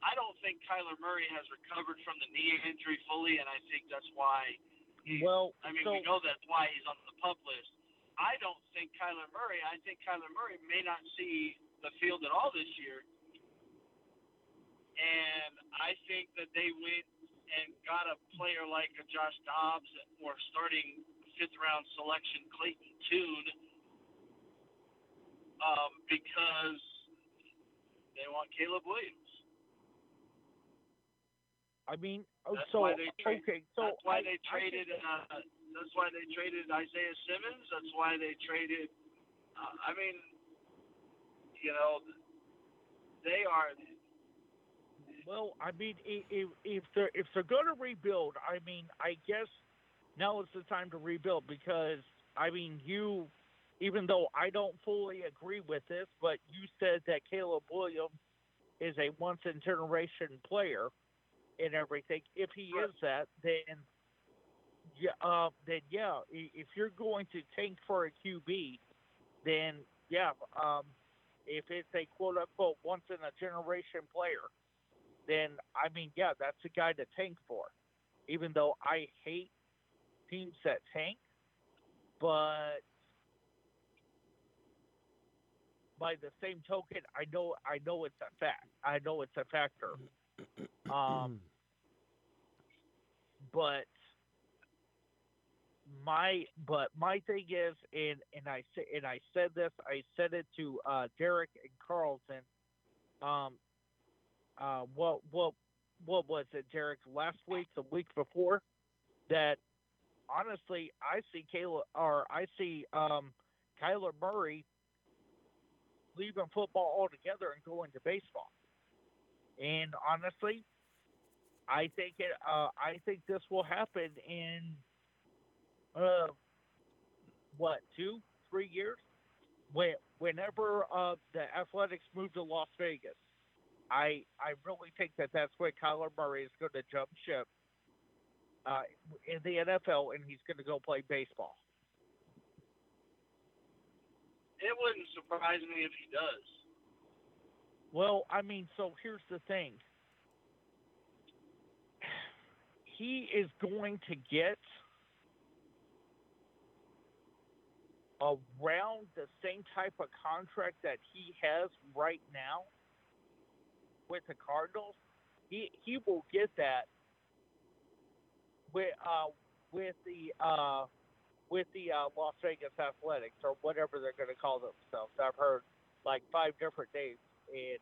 I don't think Kyler Murray has recovered from the knee injury fully, and I think that's why. He, Well, I mean, so we know that's why he's on the PUP list. I don't think Kyler Murray. I think Kyler Murray may not see the field at all this year, and I think that they went and got a player like a Josh Dobbs or starting fifth round selection Clayton Tune um, because they want Caleb Williams. I mean, oh, That's so why they trade- okay, so that's why I- they I traded. think- Uh, that's why they traded Isaiah Simmons. That's why they traded. Uh, I mean, you know, they are. Well, I mean, if if they're if they're going to rebuild, I mean, I guess now is the time to rebuild because I mean, you, even though I don't fully agree with this, but you said that Caleb Williams is a once in generation player and everything. If he is that, then yeah, uh, then yeah, if you're going to tank for a QB, then yeah, um, if it's a quote unquote once in a generation player, then I mean, yeah, that's a guy to tank for. Even though I hate teams that tank, but by the same token, I know I know it's a fact. I know it's a factor. Um, but my but my thing is, and and I and I said this, I said it to uh, Derek and Carlton. Um, uh, what what what was it, Derek? Last week, the week before, that honestly, I see Kayla or I see um, Kyler Murray leaving football altogether and going to baseball. And honestly, I think it. Uh, I think this will happen in uh, what two, three years. When whenever uh, the Athletics move to Las Vegas, I I really think that that's where Kyler Murray is going to jump ship uh, in the NFL, and he's going to go play baseball. It wouldn't surprise me if he does. Well, I mean, so here's the thing. He is going to get around the same type of contract that he has right now with the Cardinals. He he will get that with uh with the uh with the uh, Las Vegas Athletics or whatever they're going to call themselves. I've heard like five different names and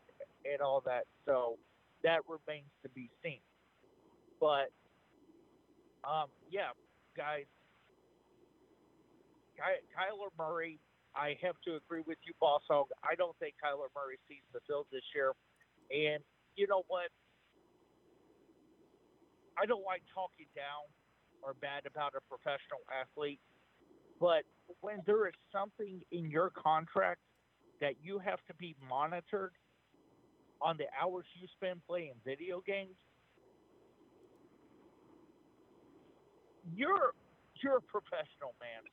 and all that. So that remains to be seen. But um, yeah, guys, Ky- Kyler Murray. I have to agree with you, Boss Hog. I don't think Kyler Murray sees the field this year. And you know what? I don't like talking down or bad about a professional athlete, but when there is something in your contract that you have to be monitored on the hours you spend playing video games, you're you're a professional man.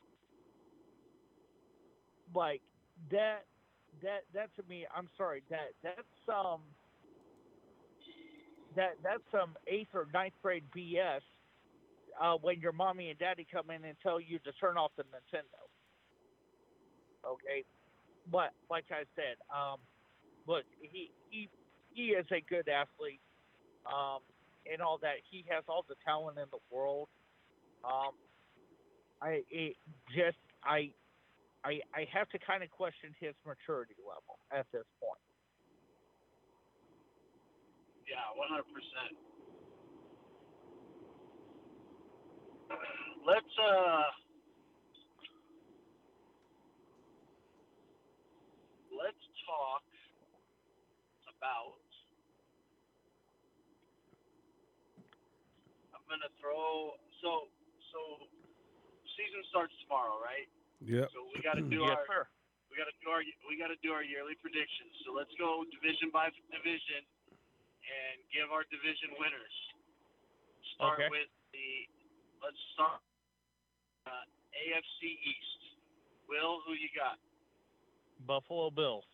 Like that that that to me, I'm sorry, that that's um that that's some eighth or ninth grade BS. Uh, when your mommy and daddy come in and tell you to turn off the Nintendo. Okay, but like I said, um, look, he he he is a good athlete, um, and all that. He has all the talent in the world. Um, I it just I I I have to kind of question his maturity level at this point. Yeah, one hundred percent. Let's uh let's talk about I'm gonna throw so so season starts tomorrow, right? Yep. So we gotta do Yes, our sir. we gotta do our we gotta do our yearly predictions. So let's go division by division and give our division winners. Start Okay. with the let's start uh, AFC East. Will, who you got? Buffalo Bills.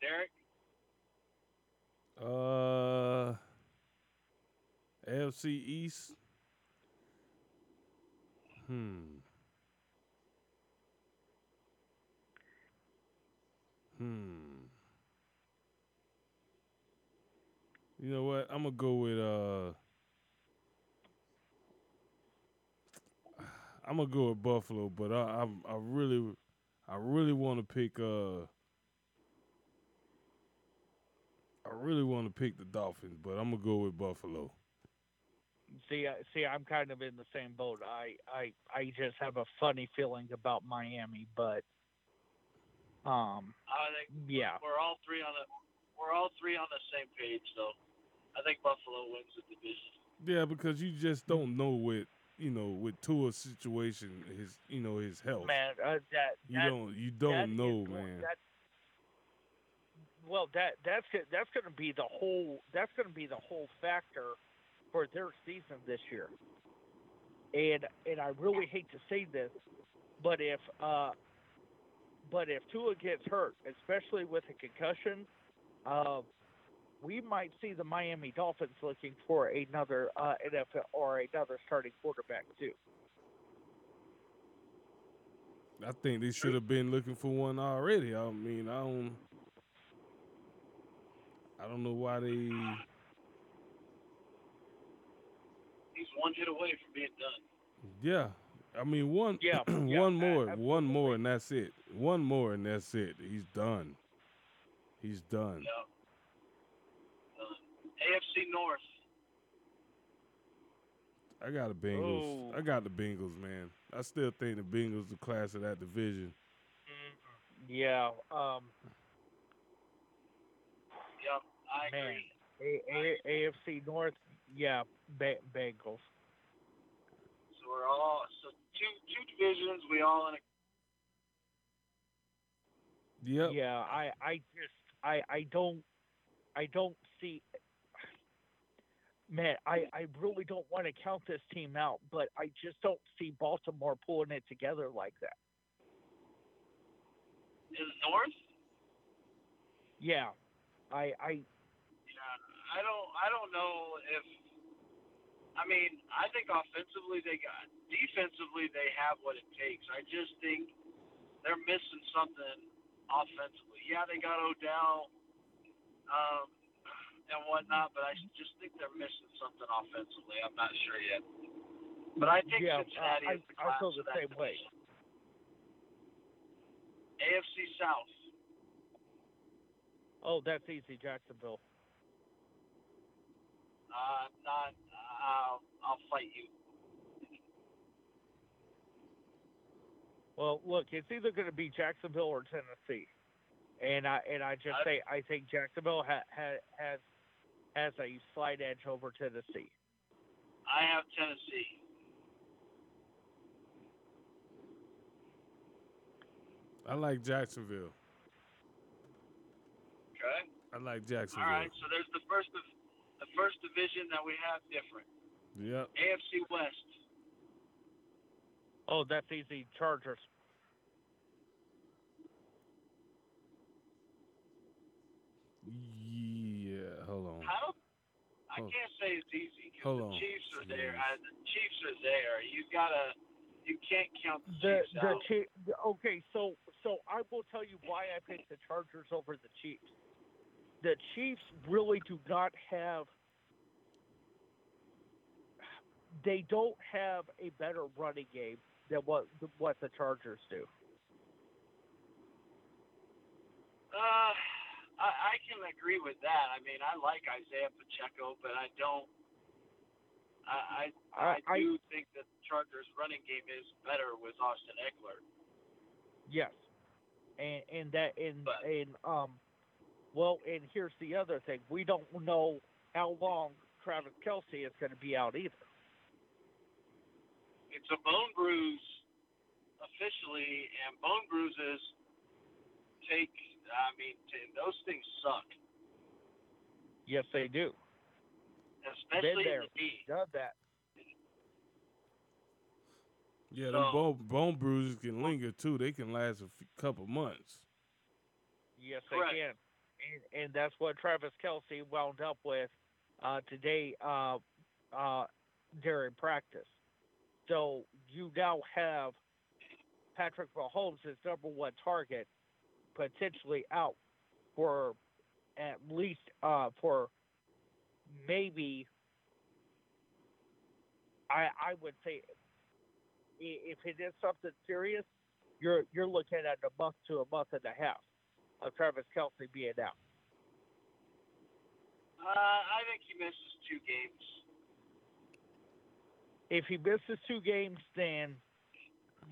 Derek? Uh, AFC East. Hmm. Hmm. You know what? I'm gonna go with uh. I'm gonna go with Buffalo, but I I, I really, I really want to pick uh. I really want to pick the Dolphins, but I'm gonna go with Buffalo. See, see, I'm kind of in the same boat. I, I, I just have a funny feeling about Miami, but, um, I think yeah, we're all three on the we're all three on the same page though. I think Buffalo wins the division. Yeah, because you just don't know with you know with Tua's situation, his you know his health. man, uh, that you that, don't you don't is know, going- man. That, well, that that's that's going to be the whole that's going to be the whole factor for their season this year. And and I really hate to say this, but if uh, but if Tua gets hurt, especially with a concussion, uh, we might see the Miami Dolphins looking for another uh, NFL or another starting quarterback too. I think they should have been looking for one already. I mean, I don't, I don't know why they. He's one hit away from being done. Yeah, I mean one. Yeah, yeah, one a- more, one more, and that's it. One more, and that's it. He's done. He's done. Yeah. Uh, AFC North. I got the Bengals. Oh. I got the Bengals, man. I still think the Bengals the class of that division. Yeah, um, Yep, I Man. agree. A- A- AFC North, yeah, ba- Bengals. So we're all so two two divisions. We all in a Yep. Yeah, I, I just, I, I don't, I don't see. Man, I, I really don't want to count this team out, but I just don't see Baltimore pulling it together like that. in the North. Yeah, I, I, Yeah, I don't I don't know if. I mean, I think offensively they got. Defensively they have what it takes. I just think they're missing something offensively. Yeah, they got Odell. Um, and whatnot, but I just think they're missing something offensively. I'm not sure yet. But I think Yeah, uh, Cincinnati I- is the I class feel of the that same way. AFC South. oh, that's easy, Jacksonville. Uh, not. I'll, I'll fight you. Well, look, it's either going to be Jacksonville or Tennessee, and I and I just I- say I think Jacksonville ha, ha, has has a slight edge over Tennessee. I have Tennessee. I like Jacksonville. Okay. I like Jacksonville. All right. So there's the first of the first division that we have different. Yep. AFC West. Oh, that's easy, Chargers. I Hold- can't say it's easy because the on. Chiefs are there. Uh, the Chiefs are there. You gotta. You can't count the, The Chiefs the out. Chief, okay, so so I will tell you why I picked the Chargers over the Chiefs. The Chiefs really do not have. They don't have a better running game than what what the Chargers do. Uh, I, I can agree with that. I mean, I like Isaiah Pacheco, but I don't. I I, I, I- do think that the Chargers' running game is better with Austin Ekeler. Yes, and and that and and um, well, and here's the other thing: we don't know how long Travis Kelsey is going to be out either. It's a bone bruise officially, and bone bruises take. I mean, t- those things suck, Yes, they do. especially there. the knee. Done that. Yeah, them So- bone, bone bruises can linger too. They can last a f- couple months. Yes, Correct. they can. And, and that's what Travis Kelsey wound up with uh, today uh, uh, during practice. So you now have Patrick Mahomes' as number one target potentially out for at least uh, for maybe I I would say if it is something serious, you're you're looking at a month to a month and a half of Travis Kelsey being out. Uh, I think he misses two games. If he misses two games, then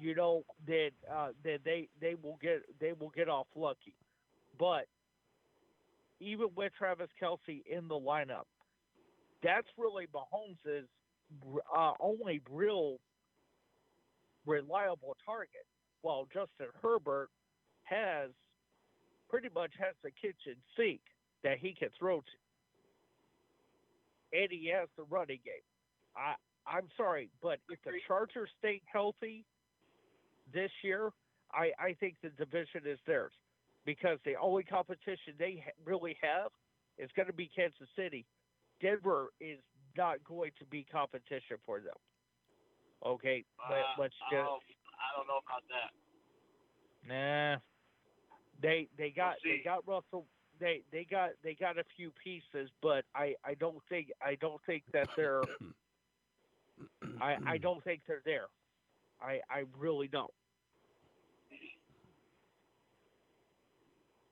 you know that uh, that they they will get they will get off lucky. But even with Travis Kelsey in the lineup, that's really Mahomes' uh, only real reliable target. While Justin Herbert has pretty much has the kitchen sink that he can throw to, and he has the running game. I I'm sorry, but if the Chargers stay healthy this year, I I think the division is theirs because the only competition they ha- really have is going to be Kansas City. Denver is not going to be competition for them. Okay, let, Uh, let's just oh, I don't know about that. Nah. They they got We'll they got Russell they they got they got a few pieces, but I I don't think I don't think that they're I I don't think they're there. I I really don't.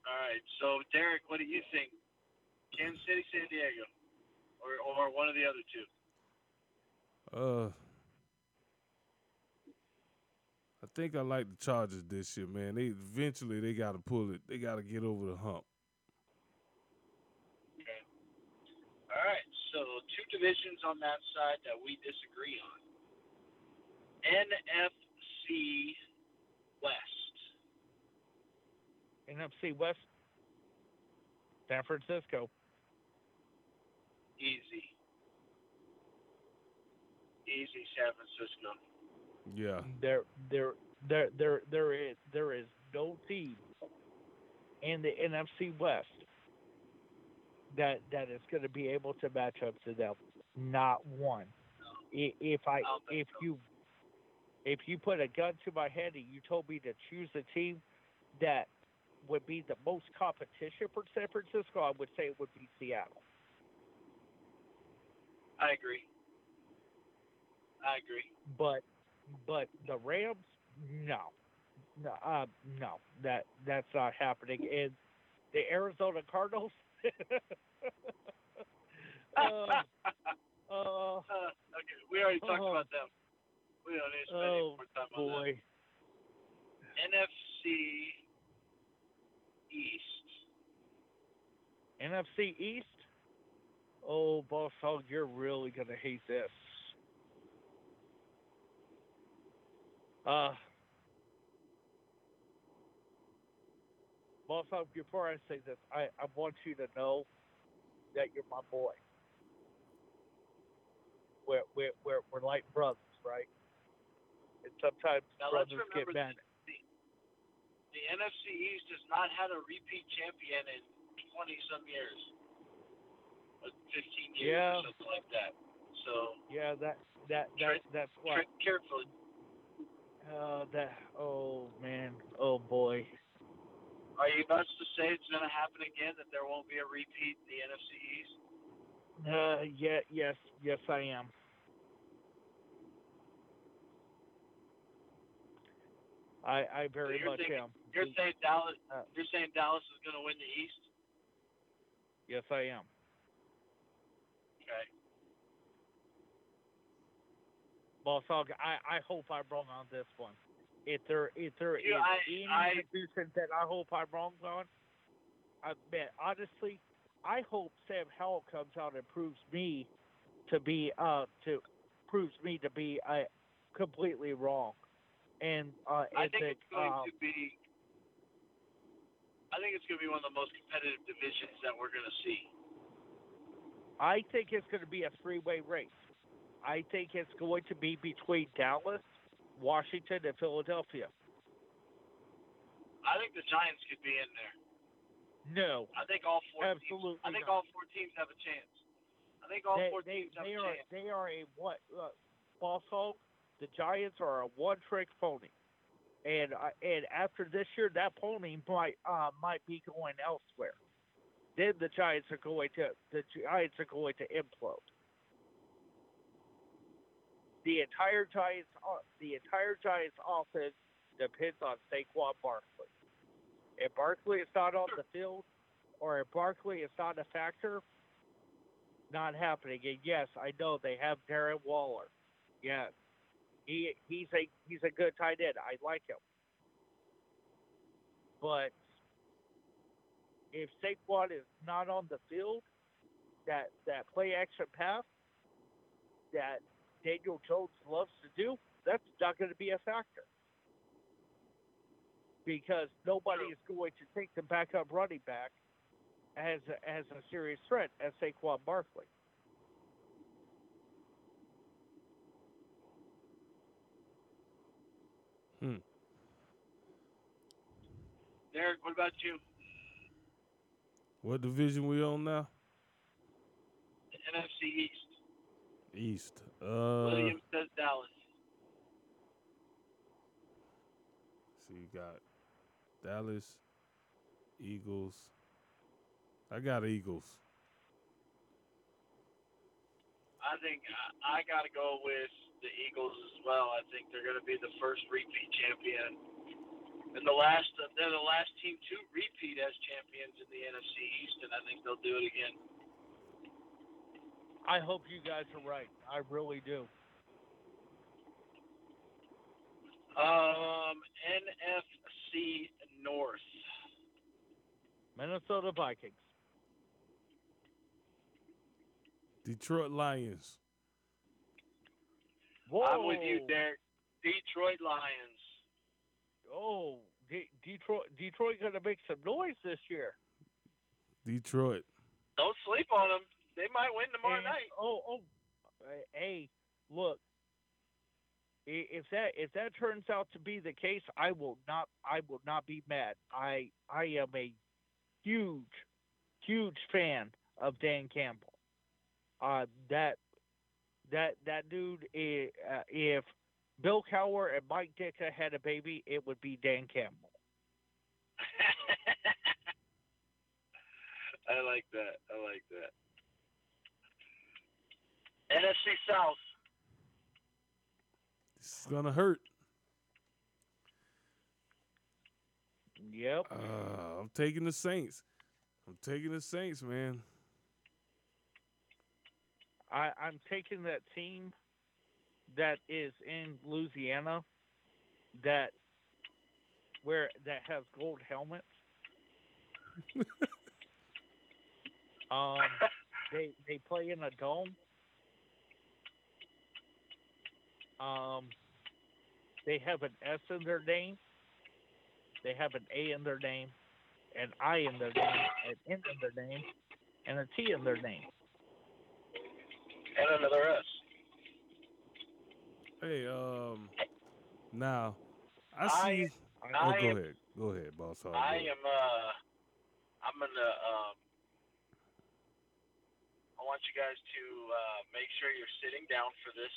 All right, so Derek, what do you think? Kansas City, San Diego, or or one of the other two? Uh, I think I like the Chargers this year, man. They eventually they got to pull it. They got to get over the hump. Okay. All right, so two divisions on that side that we disagree on. NFC West. NFC West, San Francisco. Easy. Easy, San Francisco. Yeah, There there there there there is there is no team in the NFC West that that is going to be able to match up to them. Not one. I- If I if you if you put a gun to my head and you told me to choose a team that would be the most competition for San Francisco, I would say it would be Seattle. I agree. I agree. But but the Rams, no, no, uh, no, that that's not happening. And the Arizona Cardinals, uh, uh, okay, we already talked Oh. about them. We don't need to spend any oh more time on that. boy, NFC East. NFC East. Oh, Boss Hog, you're really gonna hate this. Uh, Boss Hog, before I say this, I, I want you to know that you're my boy. We're, we're, we're, we're like brothers, right? And sometimes Now brothers get mad. The NFC East has not had a repeat champion in 20 some years. uh, 15 years Yeah. or something like that. So Yeah, that that that Tread- that's what. tread carefully. Uh, that. Oh man. Oh boy. Are you about to say it's going to happen again? That there won't be a repeat in the NFC East? Uh, yeah. Yes. Yes, I am. I I very you're much thinking- am. You're saying Dallas? Uh, You're saying Dallas is going to win the East? Yes, I am. Okay. Boss Hog, I, I hope I'm wrong on this one. If there if there You- is I- any I- that I hope I'm wrong on, I man, honestly, I hope Sam Howell comes out and proves me to be uh to proves me to be uh, completely wrong. And uh I think that, it's going uh, to be. I think it's going to be one of the most competitive divisions that we're going to see. I think it's going to be a three-way race. I think it's going to be between Dallas, Washington, and Philadelphia. I think the Giants could be in there. No, I think all four. Absolutely Teams, I think not. all four teams have a chance. I think all they, four they, teams have they a are chance. they are a what uh, boss hog. The Giants are a one-trick pony, and uh, and after this year, that pony might uh, might be going elsewhere. Then the Giants are going to the Giants are going to implode. The entire Giants uh, the entire Giants offense depends on Saquon Barkley. If Barkley is not on the field, or if Barkley is not a factor, not happening. And yes, I know they have Darren Waller. Yes, he he's a he's a good tight end. I like him. But if Saquon is not on the field, that that play action pass that Daniel Jones loves to do, that's not going to be a factor. Because nobody is going to take the backup running back as a, as a serious threat as Saquon Barkley. Hmm. Derek, what about you? What division we on now? The NFC East. East. Uh, Williams says Dallas. so you got Dallas, Eagles. I got Eagles. I think I, I got to go with the Eagles as well. I think they're going to be the first repeat champion, and the last they're the last team to repeat as champions in the NFC East, and I think they'll do it again. I hope you guys are right. I really do. Um, NFC North. Minnesota Vikings. Detroit Lions. Whoa. I'm with you, Derek. Detroit Lions. Oh, De- Detroit Detroit going to make some noise this year. Detroit. Don't sleep on them. They might win tomorrow And- night. Oh, oh, uh, hey, look. If that if that turns out to be the case, I will not I will not be mad. I I am a huge huge fan of Dan Campbell. Uh, that that that dude. i- Uh, if Bill Cowher and Mike Ditka had a baby, it would be Dan Campbell. I like that. I like that. NFC South. This is gonna hurt. Yep. Uh, I'm taking the Saints. I'm taking the Saints, man. I, I'm taking that team that is in Louisiana that where that has gold helmets. um, they they play in a dome. Um, they have an S in their name. They have an A in their name, an I in their name, an N in their name, and a T in their name. And another S. Hey, um, now I I- see. I oh, go am- ahead. Go ahead, boss. Hog. I Go. am uh I'm gonna um I want you guys to uh, make sure you're sitting down for this.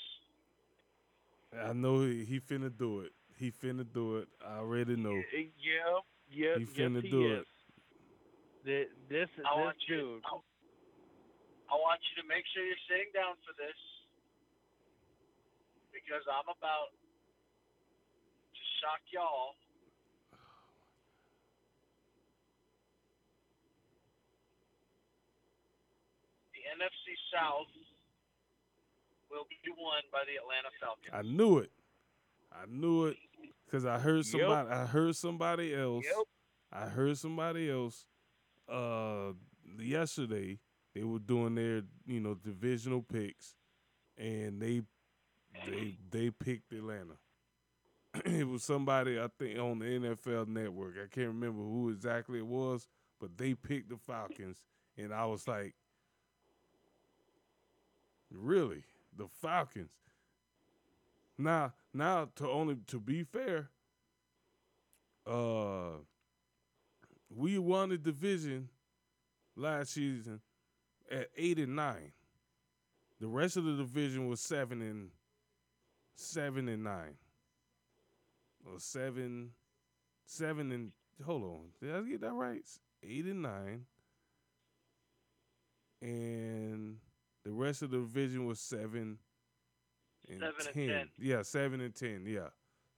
I know he, he finna do it. He finna do it. I already know. Yeah, yeah, He yes, finna he do is. Th- This I this want you. dude. I, I want you to make sure you're sitting down for this because I'm about to shock y'all. The NFC South will be won by the Atlanta Falcons. I knew it. I knew it because I heard somebody. I heard somebody else. Yep. I heard somebody else. Uh, yesterday they were doing their you know divisional picks, and they they they picked Atlanta. it was somebody I think on the NFL Network. I can't remember who exactly it was, but they picked the Falcons, and I was like, really, the Falcons. Now, now to only to be fair, uh, we won the division last season at eight and nine. The rest of the division was seven and seven and nine. Or seven, seven and hold on, did I get that right? Eight and nine, and the rest of the division was seven and Seven and 10. 10. Yeah, seven and ten. Yeah,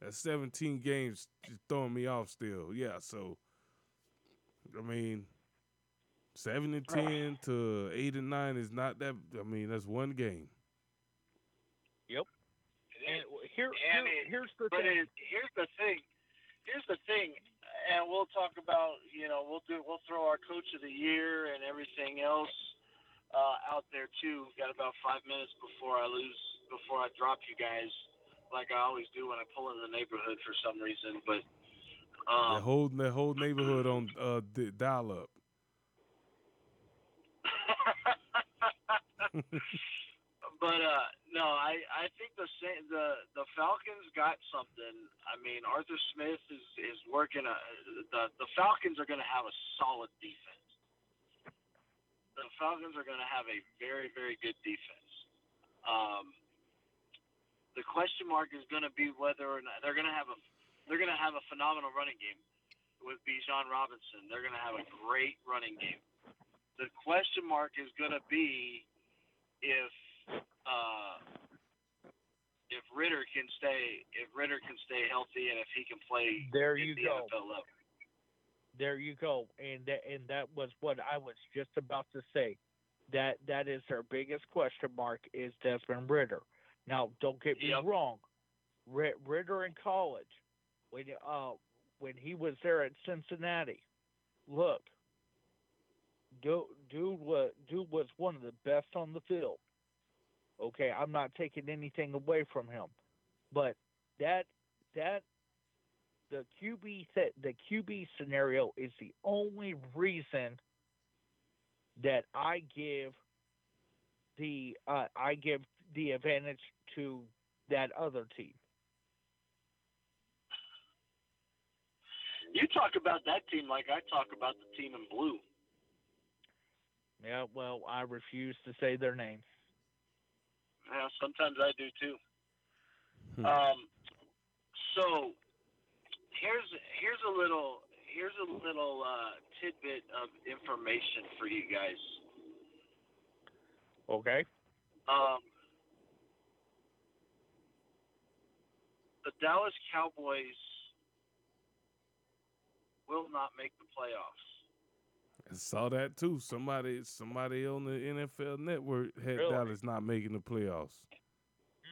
that's seventeen games throwing me off still. Yeah, so I mean, seven and ten to eight and nine is not that. I mean, that's one game. Yep. And here, And here it- here's the but thing. it, here's the thing. Here's the thing, and we'll talk about. You know, we'll do. We'll throw our coach of the year and everything else uh, out there too. We've got about five minutes before I lose. Before I drop you guys, like I always do when I pull into the neighborhood for some reason. But that um, whole that whole neighborhood on uh, dial up. But uh, no, I I think the the the Falcons got something. I mean, Arthur Smith is is working. A, the the Falcons are going to have a solid defense. The Falcons are going to have a very very good defense. Um, the question mark is going to be whether or not they're going to have a they're going to have a phenomenal running game with Bijan Robinson. They're going to have a great running game. The question mark is going to be if uh, if Ridder can stay if Ridder can stay healthy and if he can play There you the go. NFL level. There you go. And that, and that was what I was just about to say. That that is their biggest question mark is Desmond Ridder. Now, don't get me Yep. wrong. Ri- Ridder in college, when uh when he was there at Cincinnati, look, dude, dude was dude was one of the best on the field. Okay, I'm not taking anything away from him, but that that the QB the QB scenario is the only reason that I give the uh, I give the advantage to that other team. You talk about that team like I talk about the team in blue. Yeah, well, I refuse to say their name. Yeah, sometimes I do too. Hmm. Um, so here's here's a little here's a little uh, tidbit of information for you guys. Okay. Um, the Dallas Cowboys will not make the playoffs. I saw that too. Somebody somebody on the NFL Network had Really? Dallas not making the playoffs.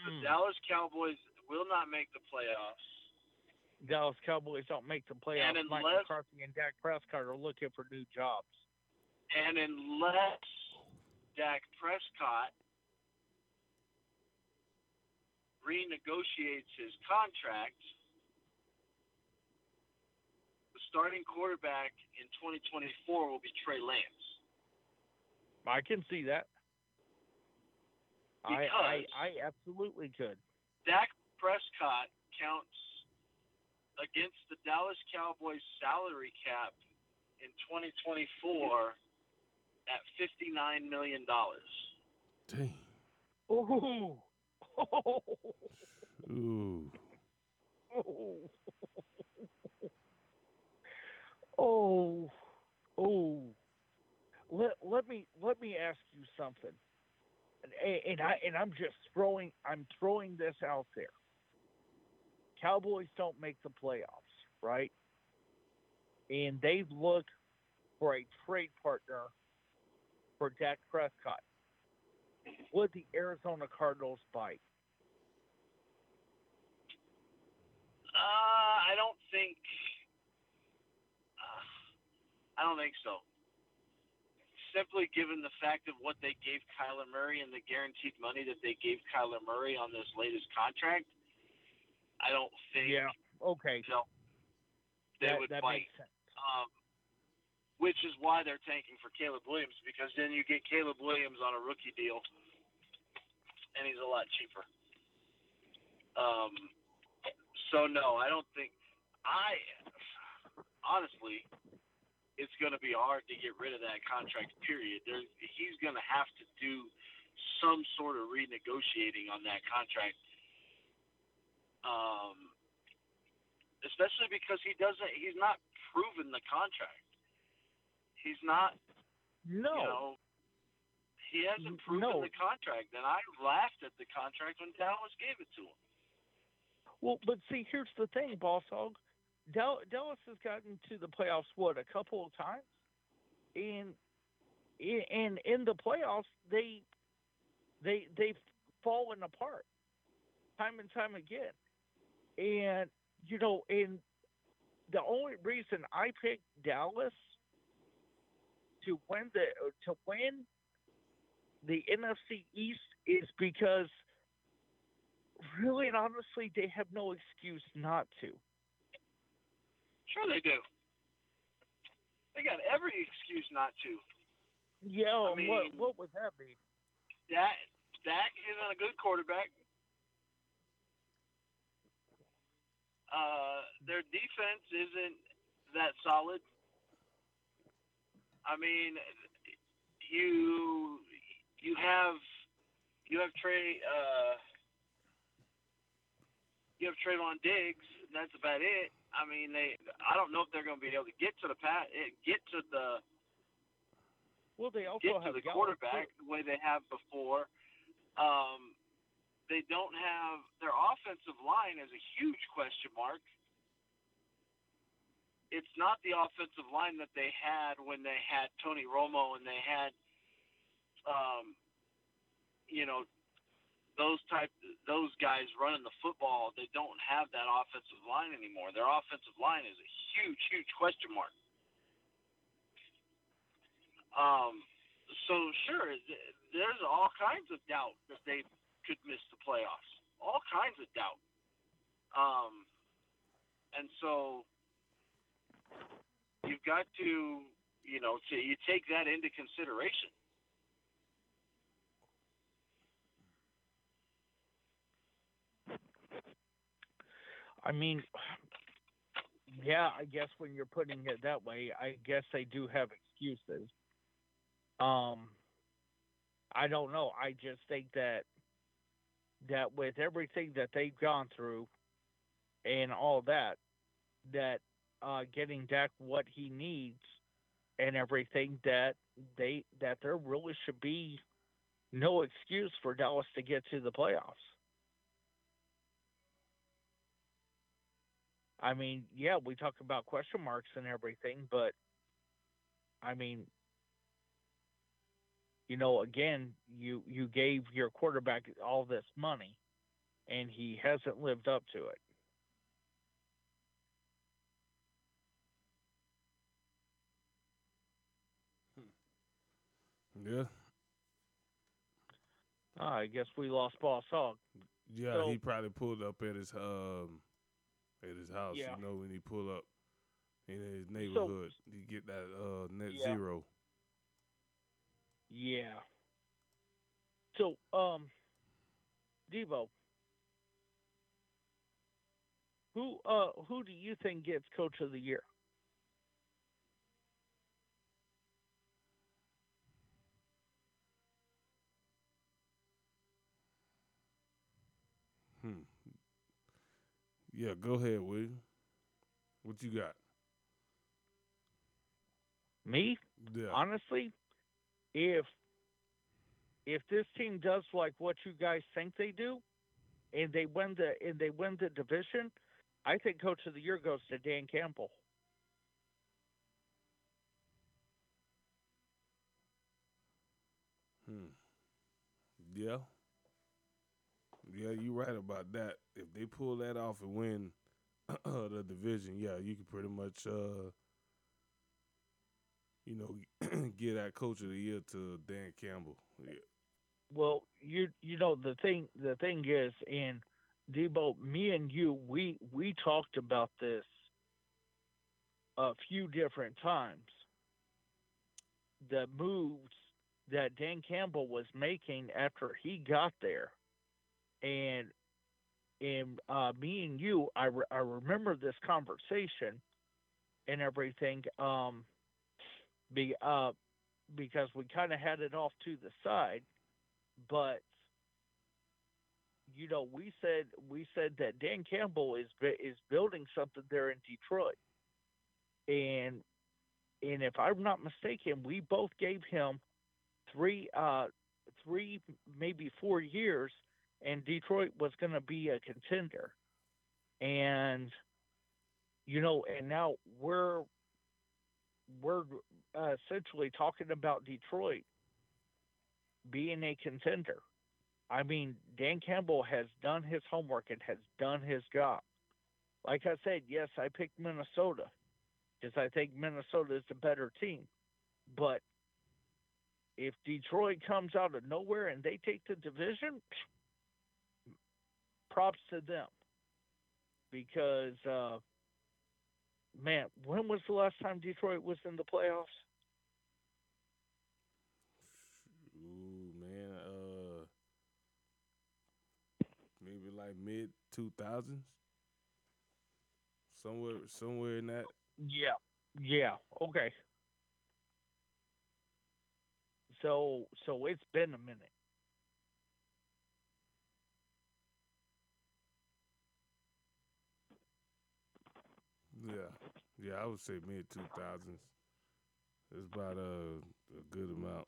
The Hmm. Dallas Cowboys will not make the playoffs. Dallas Cowboys don't make the playoffs. And Mike unless- McCarthy and Dak Prescott are looking for new jobs. And unless Dak Prescott renegotiates his contract, the starting quarterback in 2024 will be Trey Lance. I can see that. I, I I absolutely could. Dak Prescott counts against the Dallas Cowboys salary cap in 2024 at $59 million. Dang. Ooh. Oh. Ooh. Oh. Oh. Let let me let me ask you something. And, and I and I'm just throwing I'm throwing this out there. Cowboys don't make the playoffs, right? And they look for a trade partner for Dak Prescott. Would the Arizona Cardinals bite? Uh, I don't think. I don't think so. Simply given the fact of what they gave Kyler Murray and the guaranteed money that they gave Kyler Murray on this latest contract, I don't think. Yeah. Okay. No. They that, would that bite. makes sense. Um, which is why they're tanking for Caleb Williams because then you get Caleb Williams on a rookie deal, and he's a lot cheaper. Um, so no, I don't think. I honestly, it's going to be hard to get rid of that contract. Period. There's, he's going to have to do some sort of renegotiating on that contract. Um, especially because he doesn't. He's not proven the contract. He's not. No. You know, he hasn't proven no. the contract, and I laughed at the contract when Dallas gave it to him. Well, but see, here's the thing, Boss Hog. Dal- Dallas has gotten to the playoffs what a couple of times, and and in the playoffs they they they've fallen apart time and time again, and you know, and the only reason I picked Dallas to win the to win the NFC East is because really and honestly they have no excuse not to. Sure, they do. They got every excuse not to. Yeah, I mean, what what would that be? Dak Dak isn't a good quarterback. Uh, their defense isn't that solid. I mean, you you have you have Trey uh, you have Trevon Diggs. And that's about it. I mean, they. I don't know if they're going to be able to get to the pat, get to the well, they also get to the quarterback the way they have before. Um, they don't have their offensive line is a huge question mark. It's not the offensive line that they had when they had Tony Romo and they had, um, you know, those type those guys running the football. They don't have that offensive line anymore. Their offensive line is a huge, huge question mark. Um, so sure, there's all kinds of doubt that they could miss the playoffs. All kinds of doubt. Um, and so you've got to, you know, to, you take that into consideration. I mean, yeah, I guess when you're putting it that way, I guess they do have excuses. Um, I don't know. I just think that that with everything that they've gone through and all that, that uh, getting Dak what he needs and everything that they that there really should be no excuse for Dallas to get to the playoffs. I mean, yeah, we talk about question marks and everything, but I mean, you know, again, you you gave your quarterback all this money, and he hasn't lived up to it. Yeah. Ah, I guess we lost Boss Hog. Yeah, So- he probably pulled up at his um at his house. Yeah. You know when he pull up in his neighborhood, he get that uh net Yeah. zero. Yeah. So, um, Debo, who uh who do you think gets Coach of the Year? Yeah, go ahead, William. What you got? Me? Yeah. Honestly, if if this team does like what you guys think they do, and they win the and they win the division, I think Coach of the Year goes to Dan Campbell. Hmm. Yeah. Yeah, you're right about that. If they pull that off and win the division, yeah, you can pretty much, uh, you know, get that coach of the year to Dan Campbell. Yeah. Well, you you know the thing the thing is, and Debo, me and you, we we talked about this a few different times. The moves that Dan Campbell was making after he got there, and and uh, me and you, I, re- I remember this conversation and everything. Um, be uh, because we kind of had it off to the side, but you know, we said we said that Dan Campbell is is building something there in Detroit, and and if I'm not mistaken, we both gave him three uh three maybe four years, and Detroit was going to be a contender, and you know, and now we're we're uh, essentially talking about Detroit being a contender. I mean, Dan Campbell has done his homework and has done his job. Like I said, yes, I picked Minnesota because I think Minnesota is the better team. But if Detroit comes out of nowhere and they take the division, props to them. Because, uh, man, when was the last time Detroit was in the playoffs? Ooh, man. Uh, maybe like mid two thousands. Somewhere, somewhere in that. Yeah. Yeah. Okay. So, so it's been a minute. Yeah, yeah, I would say mid two thousands. It's about a, a good amount.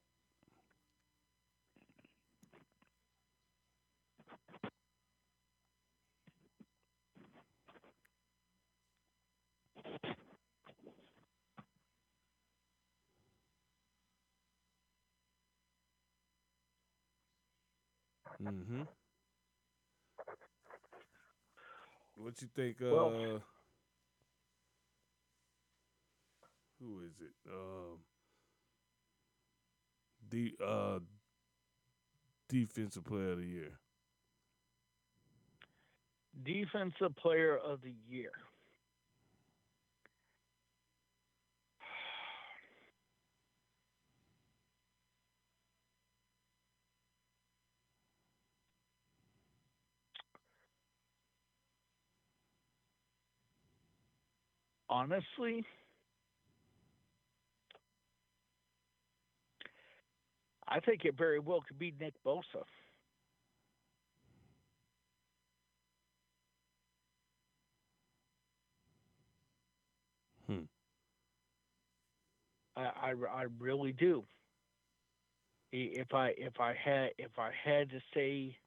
Mm-hmm. What you think? Uh, Well- who is it? Um, the uh, defensive player of the year. Defensive player of the year. Honestly, I think it very well could be Nick Bosa. Hmm. I, I, I really do. If I if I had if I had to say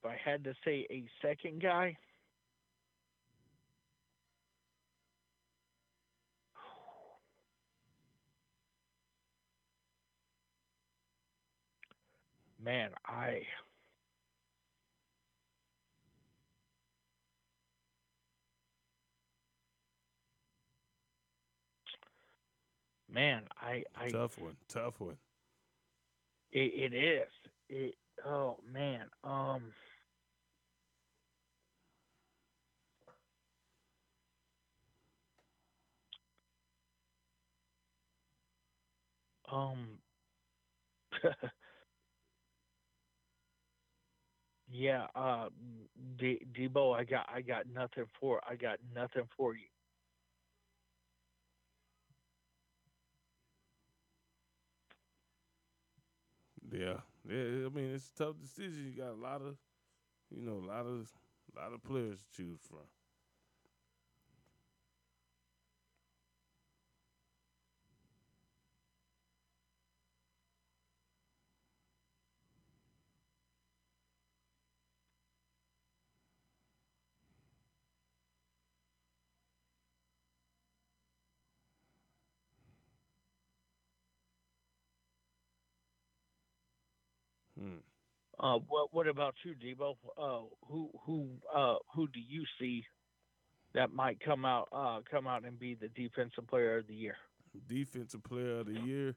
if I had to say a second guy, man, I man, I I Tough one. Tough one. It, it is. It. Oh man. Um. Um. yeah. Uh. D- Debo, I got. I got nothing for. I got nothing for you. Yeah. Yeah. I mean, it's a tough decision. You got a lot of, you know, a lot of, A lot of players to choose from. Hmm. Uh, what what about you, Debo? Uh, who who uh, who do you see that might come out uh, come out and be the defensive player of the year? Defensive player of the year.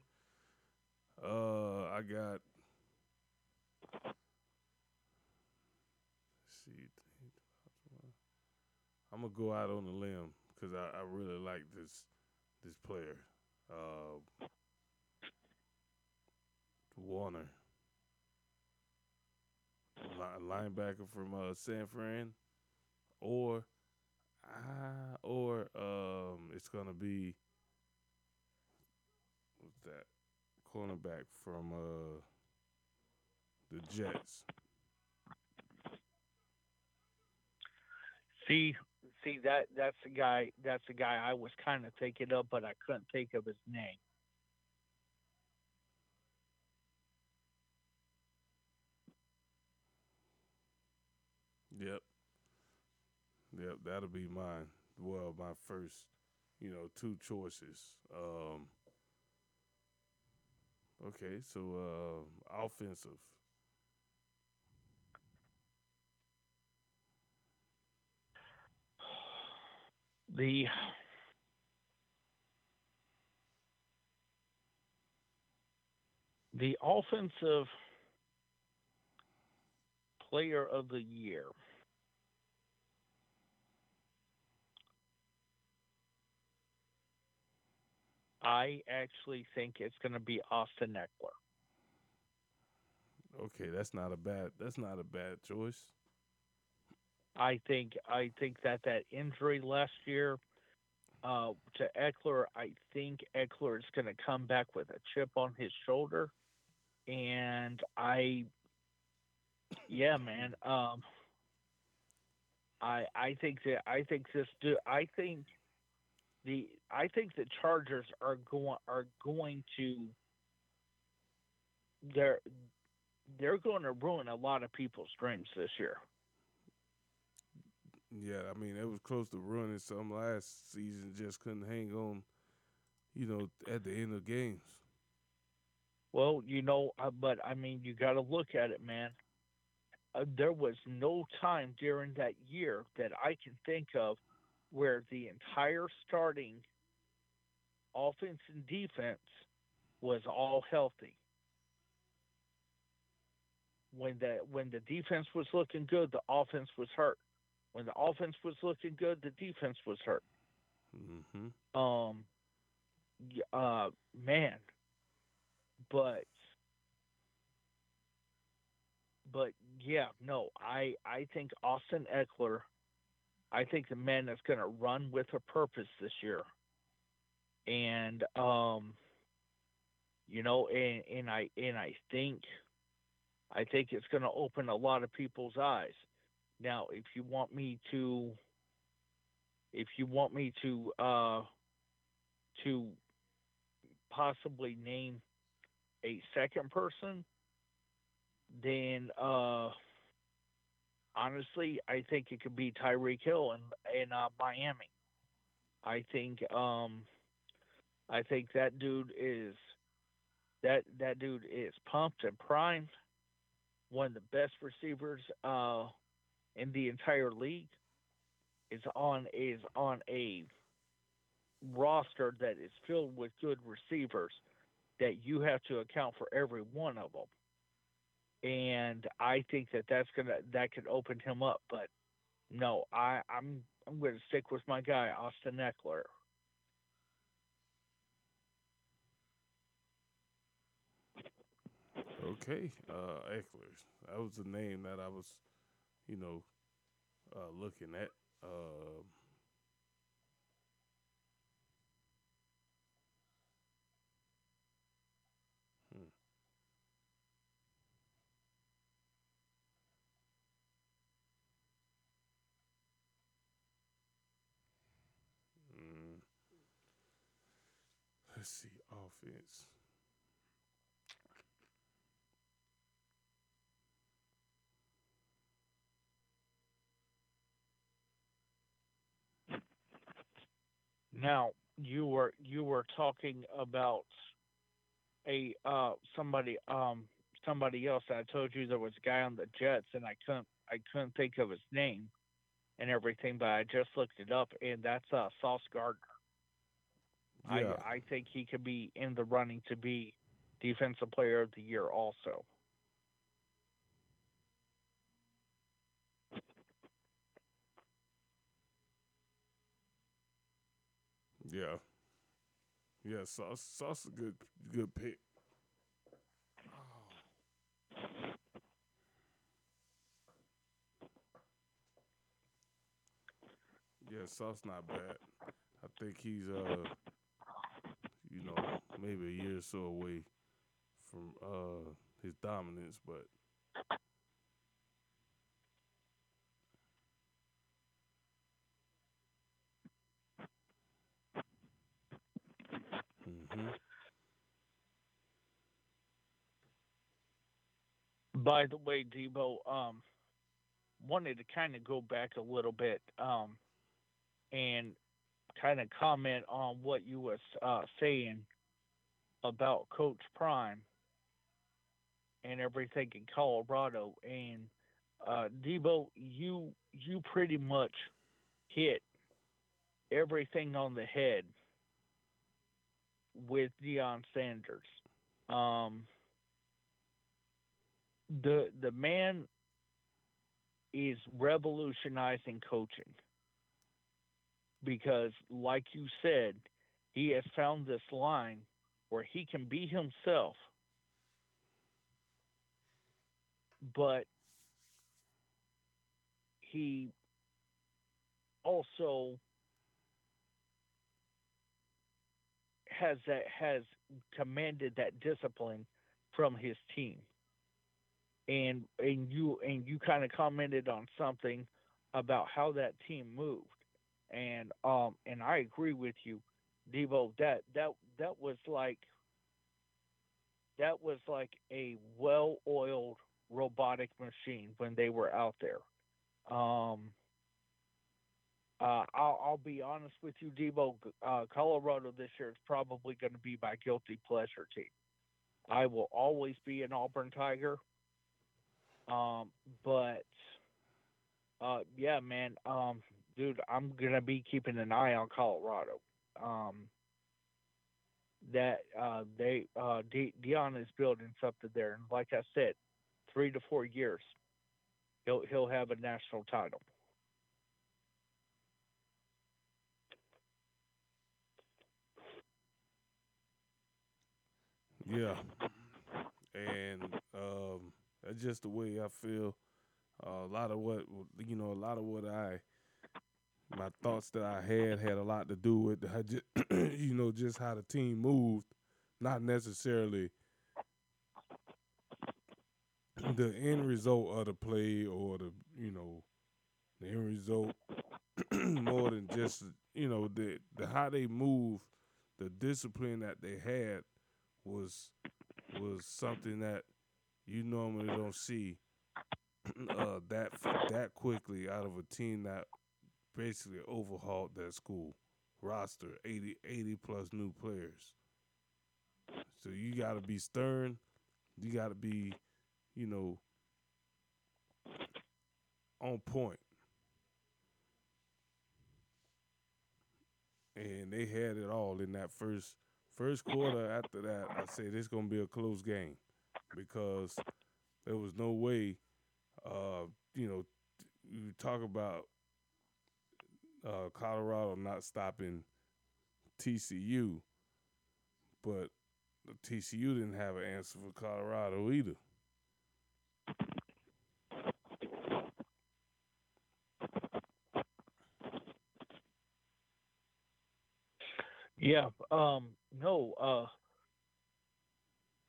Uh, I got. see, I'm gonna go out on a limb because I, I really like this this player, uh, Warner, linebacker from uh, San Fran, or uh, or um, it's gonna be what's that cornerback from uh, the Jets. See, see that that's the guy. That's the guy I was kind of thinking of, but I couldn't think of his name. Yep. Yep, that'll be mine. Well, my first, you know, two choices. Um Okay, so uh offensive. The the offensive player of the year. I actually think it's going to be Austin Ekeler. Okay, that's not a bad that's not a bad choice. I think I think that that injury last year uh, to Ekeler, I think Ekeler is going to come back with a chip on his shoulder, and I, yeah, man, um, I I think that I think this do I think the I think the Chargers are going are going to they're they're going to ruin a lot of people's dreams this year. Yeah, I mean it was close to ruining some last season. Just couldn't hang on, you know, at the end of games. Well, you know, uh, but I mean, you got to look at it, man. Uh, there was no time during that year that I can think of where the entire starting offense and defense was all healthy. When the when the defense was looking good, the offense was hurt. When the offense was looking good, the defense was hurt. Mm-hmm. Um, uh, man, but but yeah, no, I I think Austin Ekeler, I think the man that's going to run with a purpose this year, and um, you know, and and I and I think, I think it's going to open a lot of people's eyes. Now, if you want me to, if you want me to, uh, to possibly name a second person, then uh, honestly, I think it could be Tyreek Hill in in uh, Miami. I think um, I think that dude is that that dude is pumped and primed. One of the best receivers uh, in the entire league is on is on a roster that is filled with good receivers that you have to account for every one of them and I think that that's gonna that could open him up. But no, I I'm I'm to stick with my guy Austin Ekeler. Okay, uh, Ekeler. That was the name that I was, you know, uh, looking at. Uh, hmm. let's see, Now you were you were talking about a uh somebody um somebody else. I told you there was a guy on the Jets, and I couldn't I couldn't think of his name and everything, but I just looked it up, and that's uh Sauce Gardner. Yeah. I I think he could be in the running to be defensive player of the year also. Yeah. Yeah, Sauce Sauce is a good good pick. Yeah, Sauce not bad. I think he's uh you know, maybe a year or so away from uh his dominance, but hmm By the way, Debo, um, wanted to kind of go back a little bit um, and kind of comment on what you was uh, saying about Coach Prime and everything in Colorado. And uh, Debo, you you pretty much hit everything on the head with Deion Sanders. Um, the the man is revolutionizing coaching because like you said he has found this line where he can be himself but he also has that has commanded that discipline from his team. And and you and you kind of commented on something about how that team moved and um and I agree with you Debo that that that was like that was like a well-oiled robotic machine when they were out there um uh, I'll, I'll be honest with you, Debo. Uh, Colorado this year is probably going to be my guilty pleasure team. I will always be an Auburn Tiger. Um, but uh, yeah, man, um, dude, I'm gonna be keeping an eye on Colorado. Um, that uh, they uh, De- Deion is building something there, and like I said, three to four years, he'll he'll have a national title. Yeah, and um, that's just the way I feel. Uh, a lot of what you know, a lot of what I, my thoughts that I had had a lot to do with, just, you know, just how the team moved, not necessarily the end result of the play or the you know, the end result more than just you know the the how they move, the discipline that they had was was something that you normally don't see uh, that that quickly out of a team that basically overhauled that school roster 80, 80 plus new players. So you got to be stern. You got to be, you know, on point. And they had it all in that first First quarter after that, I said it's gonna be a close game because there was no way. Uh, you know, you talk about uh, Colorado not stopping TCU, but the TCU didn't have an answer for Colorado either. Yeah. Um. No. Uh.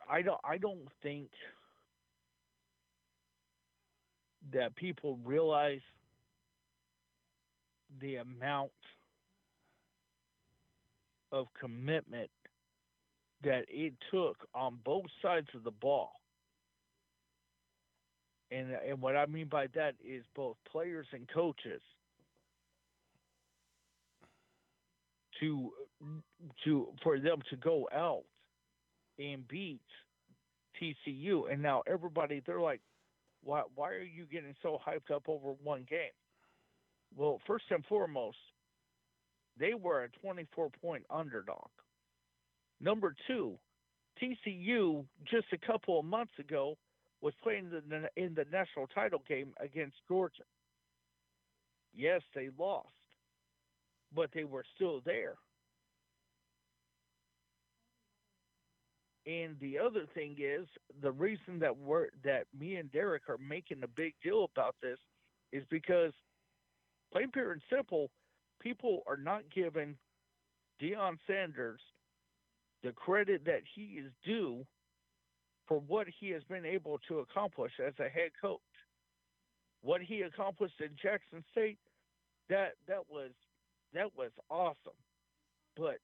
I don't. I don't think that people realize the amount of commitment that it took on both sides of the ball. And and what I mean by that is both players and coaches to to for them to go out and beat TCU. And now everybody they're like, why why are you getting so hyped up over one game? Well, first and foremost, they were a 24 point underdog. Number two, TCU just a couple of months ago was playing the, in the national title game against Georgia. Yes, they lost, but they were still there. And the other thing is the reason that we're that me and Derek are making a big deal about this is because plain pure and simple, people are not giving Deion Sanders the credit that he is due for what he has been able to accomplish as a head coach. What he accomplished in Jackson State, that that was that was awesome. But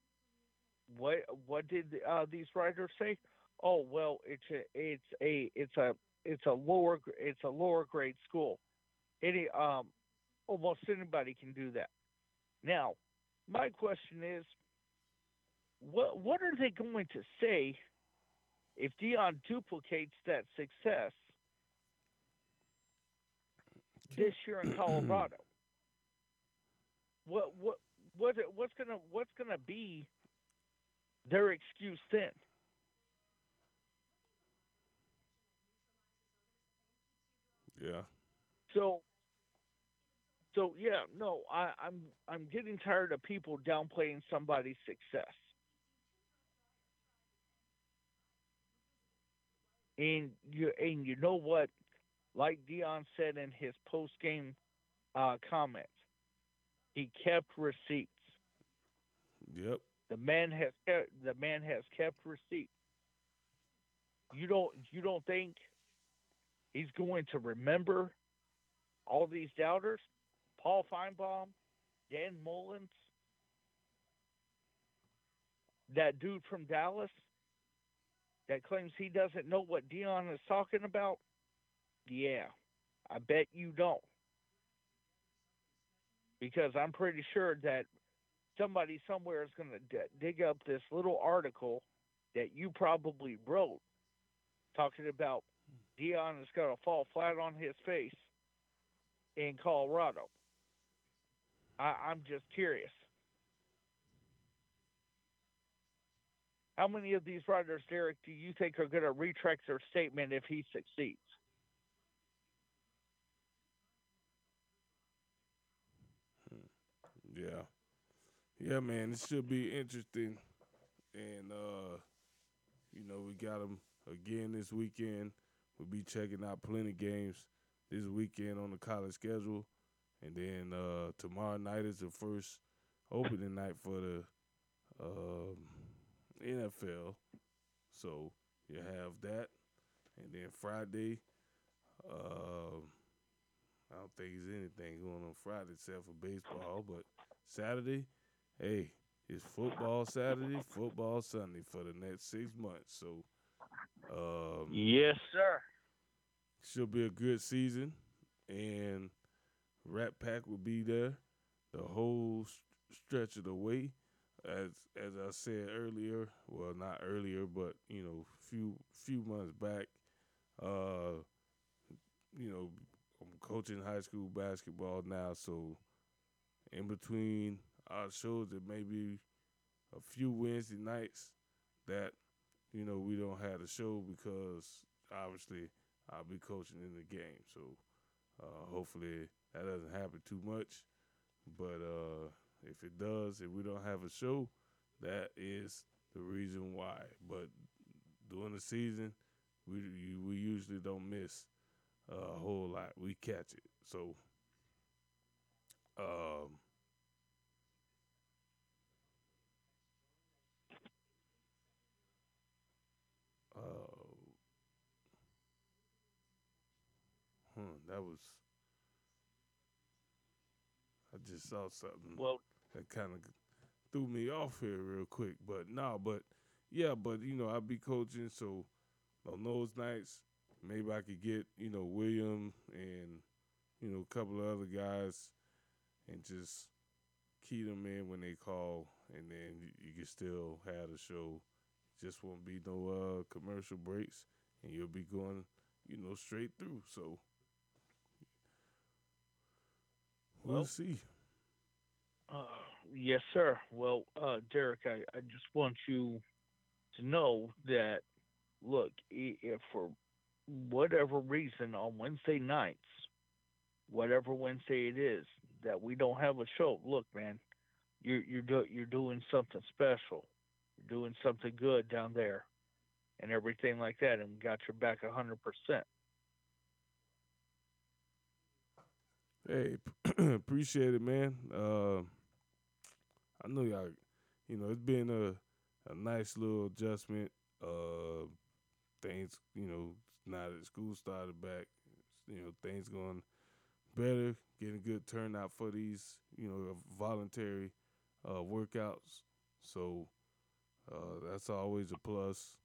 what what did uh, these writers say? Oh well, it's a it's a it's a it's a lower it's a lower grade school. Any um Oh, almost anybody can do that. Now, my question is, what what are they going to say if Deion duplicates that success this year in Colorado? what what what what's gonna what's gonna be their excuse then? Yeah. So so yeah, no, I, I'm I'm getting tired of people downplaying somebody's success. And you and you know what? Like Deion said in his post game uh, comments, he kept receipts. Yep. The man has kept, the man has kept receipts. You don't you don't think he's going to remember all these doubters? Paul Finebaum, Dan Mullins, that dude from Dallas that claims he doesn't know what Deion is talking about? Yeah, I bet you don't. Because I'm pretty sure that somebody somewhere is going to d- dig up this little article that you probably wrote talking about Deion is going to fall flat on his face in Colorado. I, I'm just curious. How many of these writers, Derek, do you think are going to retract their statement if he succeeds? Yeah. Yeah, man, it should be interesting. And, uh, you know, we got them again this weekend. We'll be checking out plenty games this weekend on the college schedule. And then uh, tomorrow night is the first opening night for the um, NFL. So you have that. And then Friday, uh, I don't think there's anything going on Friday except for baseball. But Saturday, hey, it's football Saturday, football Sunday for the next six months. So, um, yes, sir. Should be a good season, and Rat Pack will be there the whole stretch of the way. As as I said earlier, well, not earlier, but you know, few few months back, uh, you know, I'm coaching high school basketball now, so in between our shows, there may be a few Wednesday nights that you know we don't have a show because obviously I'll be coaching in the game. So uh, hopefully that doesn't happen too much. But uh, if it does, if we don't have a show, that is the reason why. But during the season, we we usually don't miss a whole lot. We catch it. So, um, uh, hmm, that was. Just saw something well, that kind of threw me off here real quick. But no, but yeah, but you know, I'll be coaching, so on those nights, maybe I could get you know William and you know a couple of other guys, and just key them in when they call, and then you, you can still have the show. Just won't be no uh, commercial breaks, and you'll be going, you know, straight through. So we'll, Well, see. Uh, yes, sir. Well, uh, Derek, I, I just want you to know that, look, if for whatever reason on Wednesday nights, whatever Wednesday it is, that we don't have a show, look, man, you're you're do, you're doing something special. You're doing something good down there, and everything like that, and got your back a hundred percent. Hey, appreciate it, man. Uh, I know y'all, you know, it's been a, a nice little adjustment. Uh, things, you know, now that school started back, you know, things going better, getting good turnout for these, you know, voluntary uh, workouts. So uh, that's always a plus.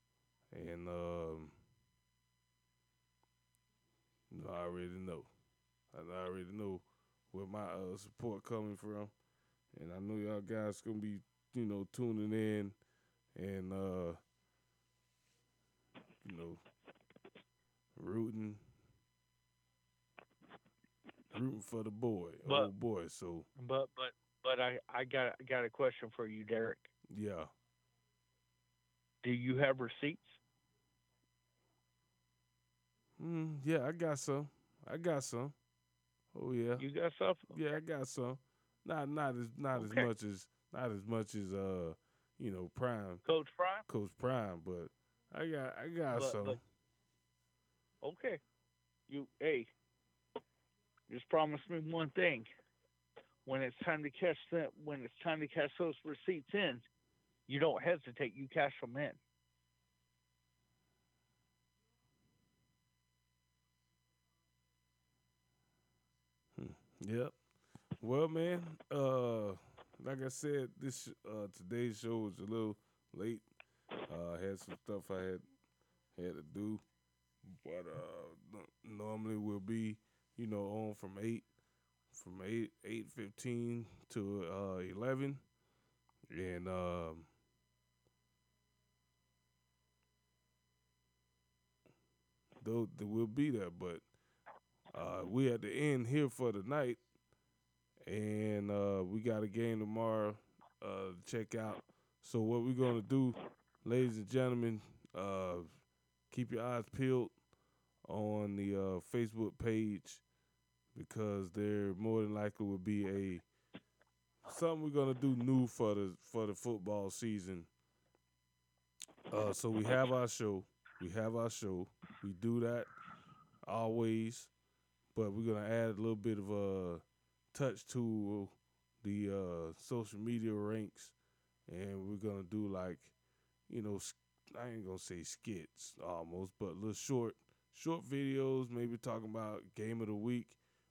And um, I already know. I already know where my uh, support coming from, and I know y'all guys gonna be, you know, tuning in, and uh, you know, rooting, rooting for the boy, But- old boy. So But but but I I got got a question for you, Derek. yeah, Do you have receipts? mm, yeah, I got some. I got some. Oh yeah, You got some? yeah, I got some. Not not as not Okay. as much as not as much as uh, you know, Prime. Coach Prime? Coach Prime, but I got I got But- some. but- Okay. You hey, just promise me one thing. When it's time to cash that when it's time to cash those receipts in, you don't hesitate, you cash them in. Yep. Well, man, uh, like I said, this uh today's show was a little late. Uh, I had some stuff I had had to do, but uh, normally we'll be, you know, on from eight, from eight eight fifteen to uh eleven, and um. Though will be there, but uh, we at the end here for the night, and uh, we got a game tomorrow uh, to check out. So what we're gonna do, ladies and gentlemen, uh, keep your eyes peeled on the uh, Facebook page because there more than likely will be a something we're gonna do new for the for the football season. Uh, so we have our show. We have our show. We do that always, but we're gonna add a little bit of a touch to the uh, social media ranks, and we're gonna do like, you know, I ain't gonna say skits almost, but little short, short videos. Maybe talking about game of the week.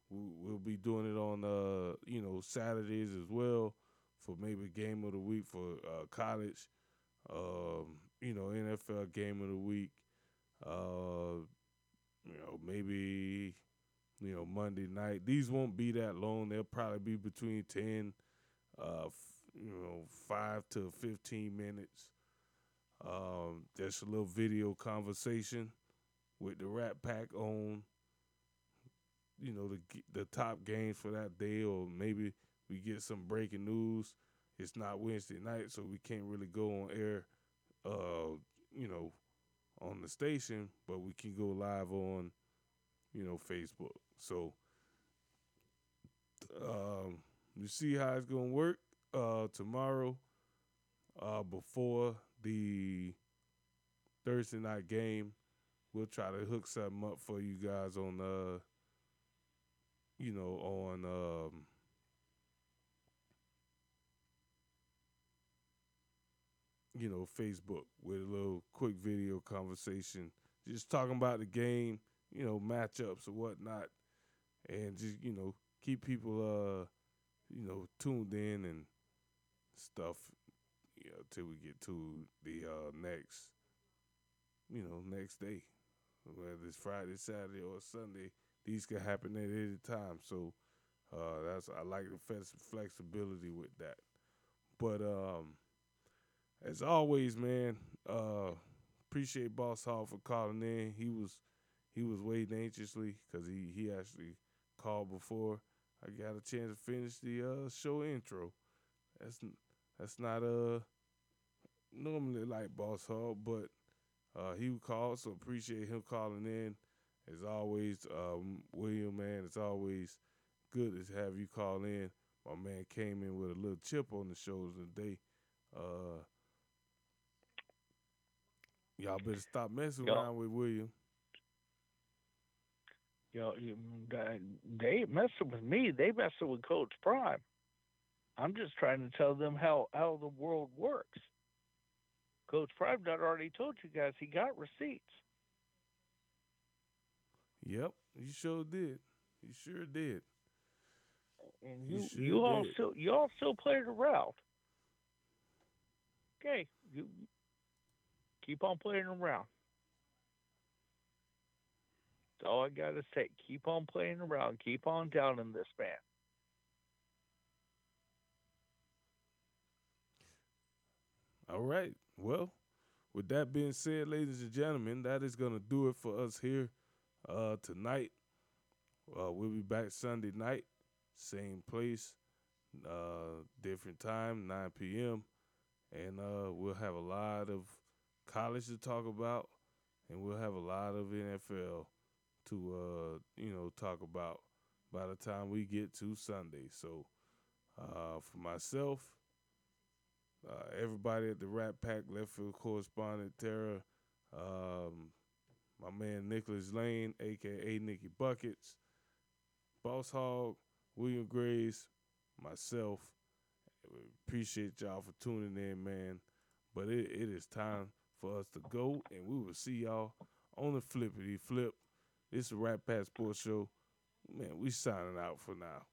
We- We'll be doing it on, uh, you know, Saturdays as well for maybe game of the week for uh, college. Um, you know, NFL game of the week. Uh, you know, maybe you know Monday night. These won't be that long. They'll probably be between ten, uh, f- you know, five to fifteen minutes. Um, just a little video conversation with the Rat Pack on. You know the the top games for that day, or maybe we get some breaking news. It's not Wednesday night, so we can't really go on air. Uh, you know, on the station, but we can go live on, you know, Facebook. So um you see how it's gonna work uh tomorrow, uh before the Thursday night game. We'll try to hook something up for you guys on uh you know, on um you know, Facebook with a little quick video conversation, just talking about the game, you know, matchups or whatnot, and just you know keep people uh you know tuned in and stuff, you know, till we get to the uh, next, you know, next day, whether it's Friday, Saturday, or Sunday. These can happen at any time. So uh, that's I like the flex- flexibility with that. But um, as always, man, uh, appreciate Boss Hall for calling in. He was he was waiting anxiously because he he actually called before I got a chance to finish the uh, show intro. That's that's not uh normally like Boss Hall, but uh, he would call, so appreciate him calling in. As always, um, William, man, it's always good to have you call in. My man came in with a little chip on the shoulders today. Uh, y'all better stop messing Yo. around with William. Yo, you, they messing with me. They messing with Coach Prime. I'm just trying to tell them how how the world works. Coach Prime done already told you guys he got receipts. Yep, you sure did. You sure did. And You you sure you all did. still you all still playing around. Okay, you keep on playing around. That's all I gotta say. Keep on playing around. Keep on down in this man. All right. Well, with that being said, ladies and gentlemen, that is going to do it for us here uh, tonight. Uh, we'll be back Sunday night, same place, uh, different time, 9 p.m. And uh, we'll have a lot of college to talk about, and we'll have a lot of NFL to uh, you know talk about by the time we get to Sunday. So, uh, for myself, uh, everybody at the Rat Pack left field correspondent Tara, um, my man Nicholas Lane, aka Nicky Buckets, Boss Hog, William Graves, myself. Appreciate y'all for tuning in, man. But it, it is time for us to go, and we will see y'all on the flippity flip. Is the Rat Pack Sports Show. Man, we signing out for now.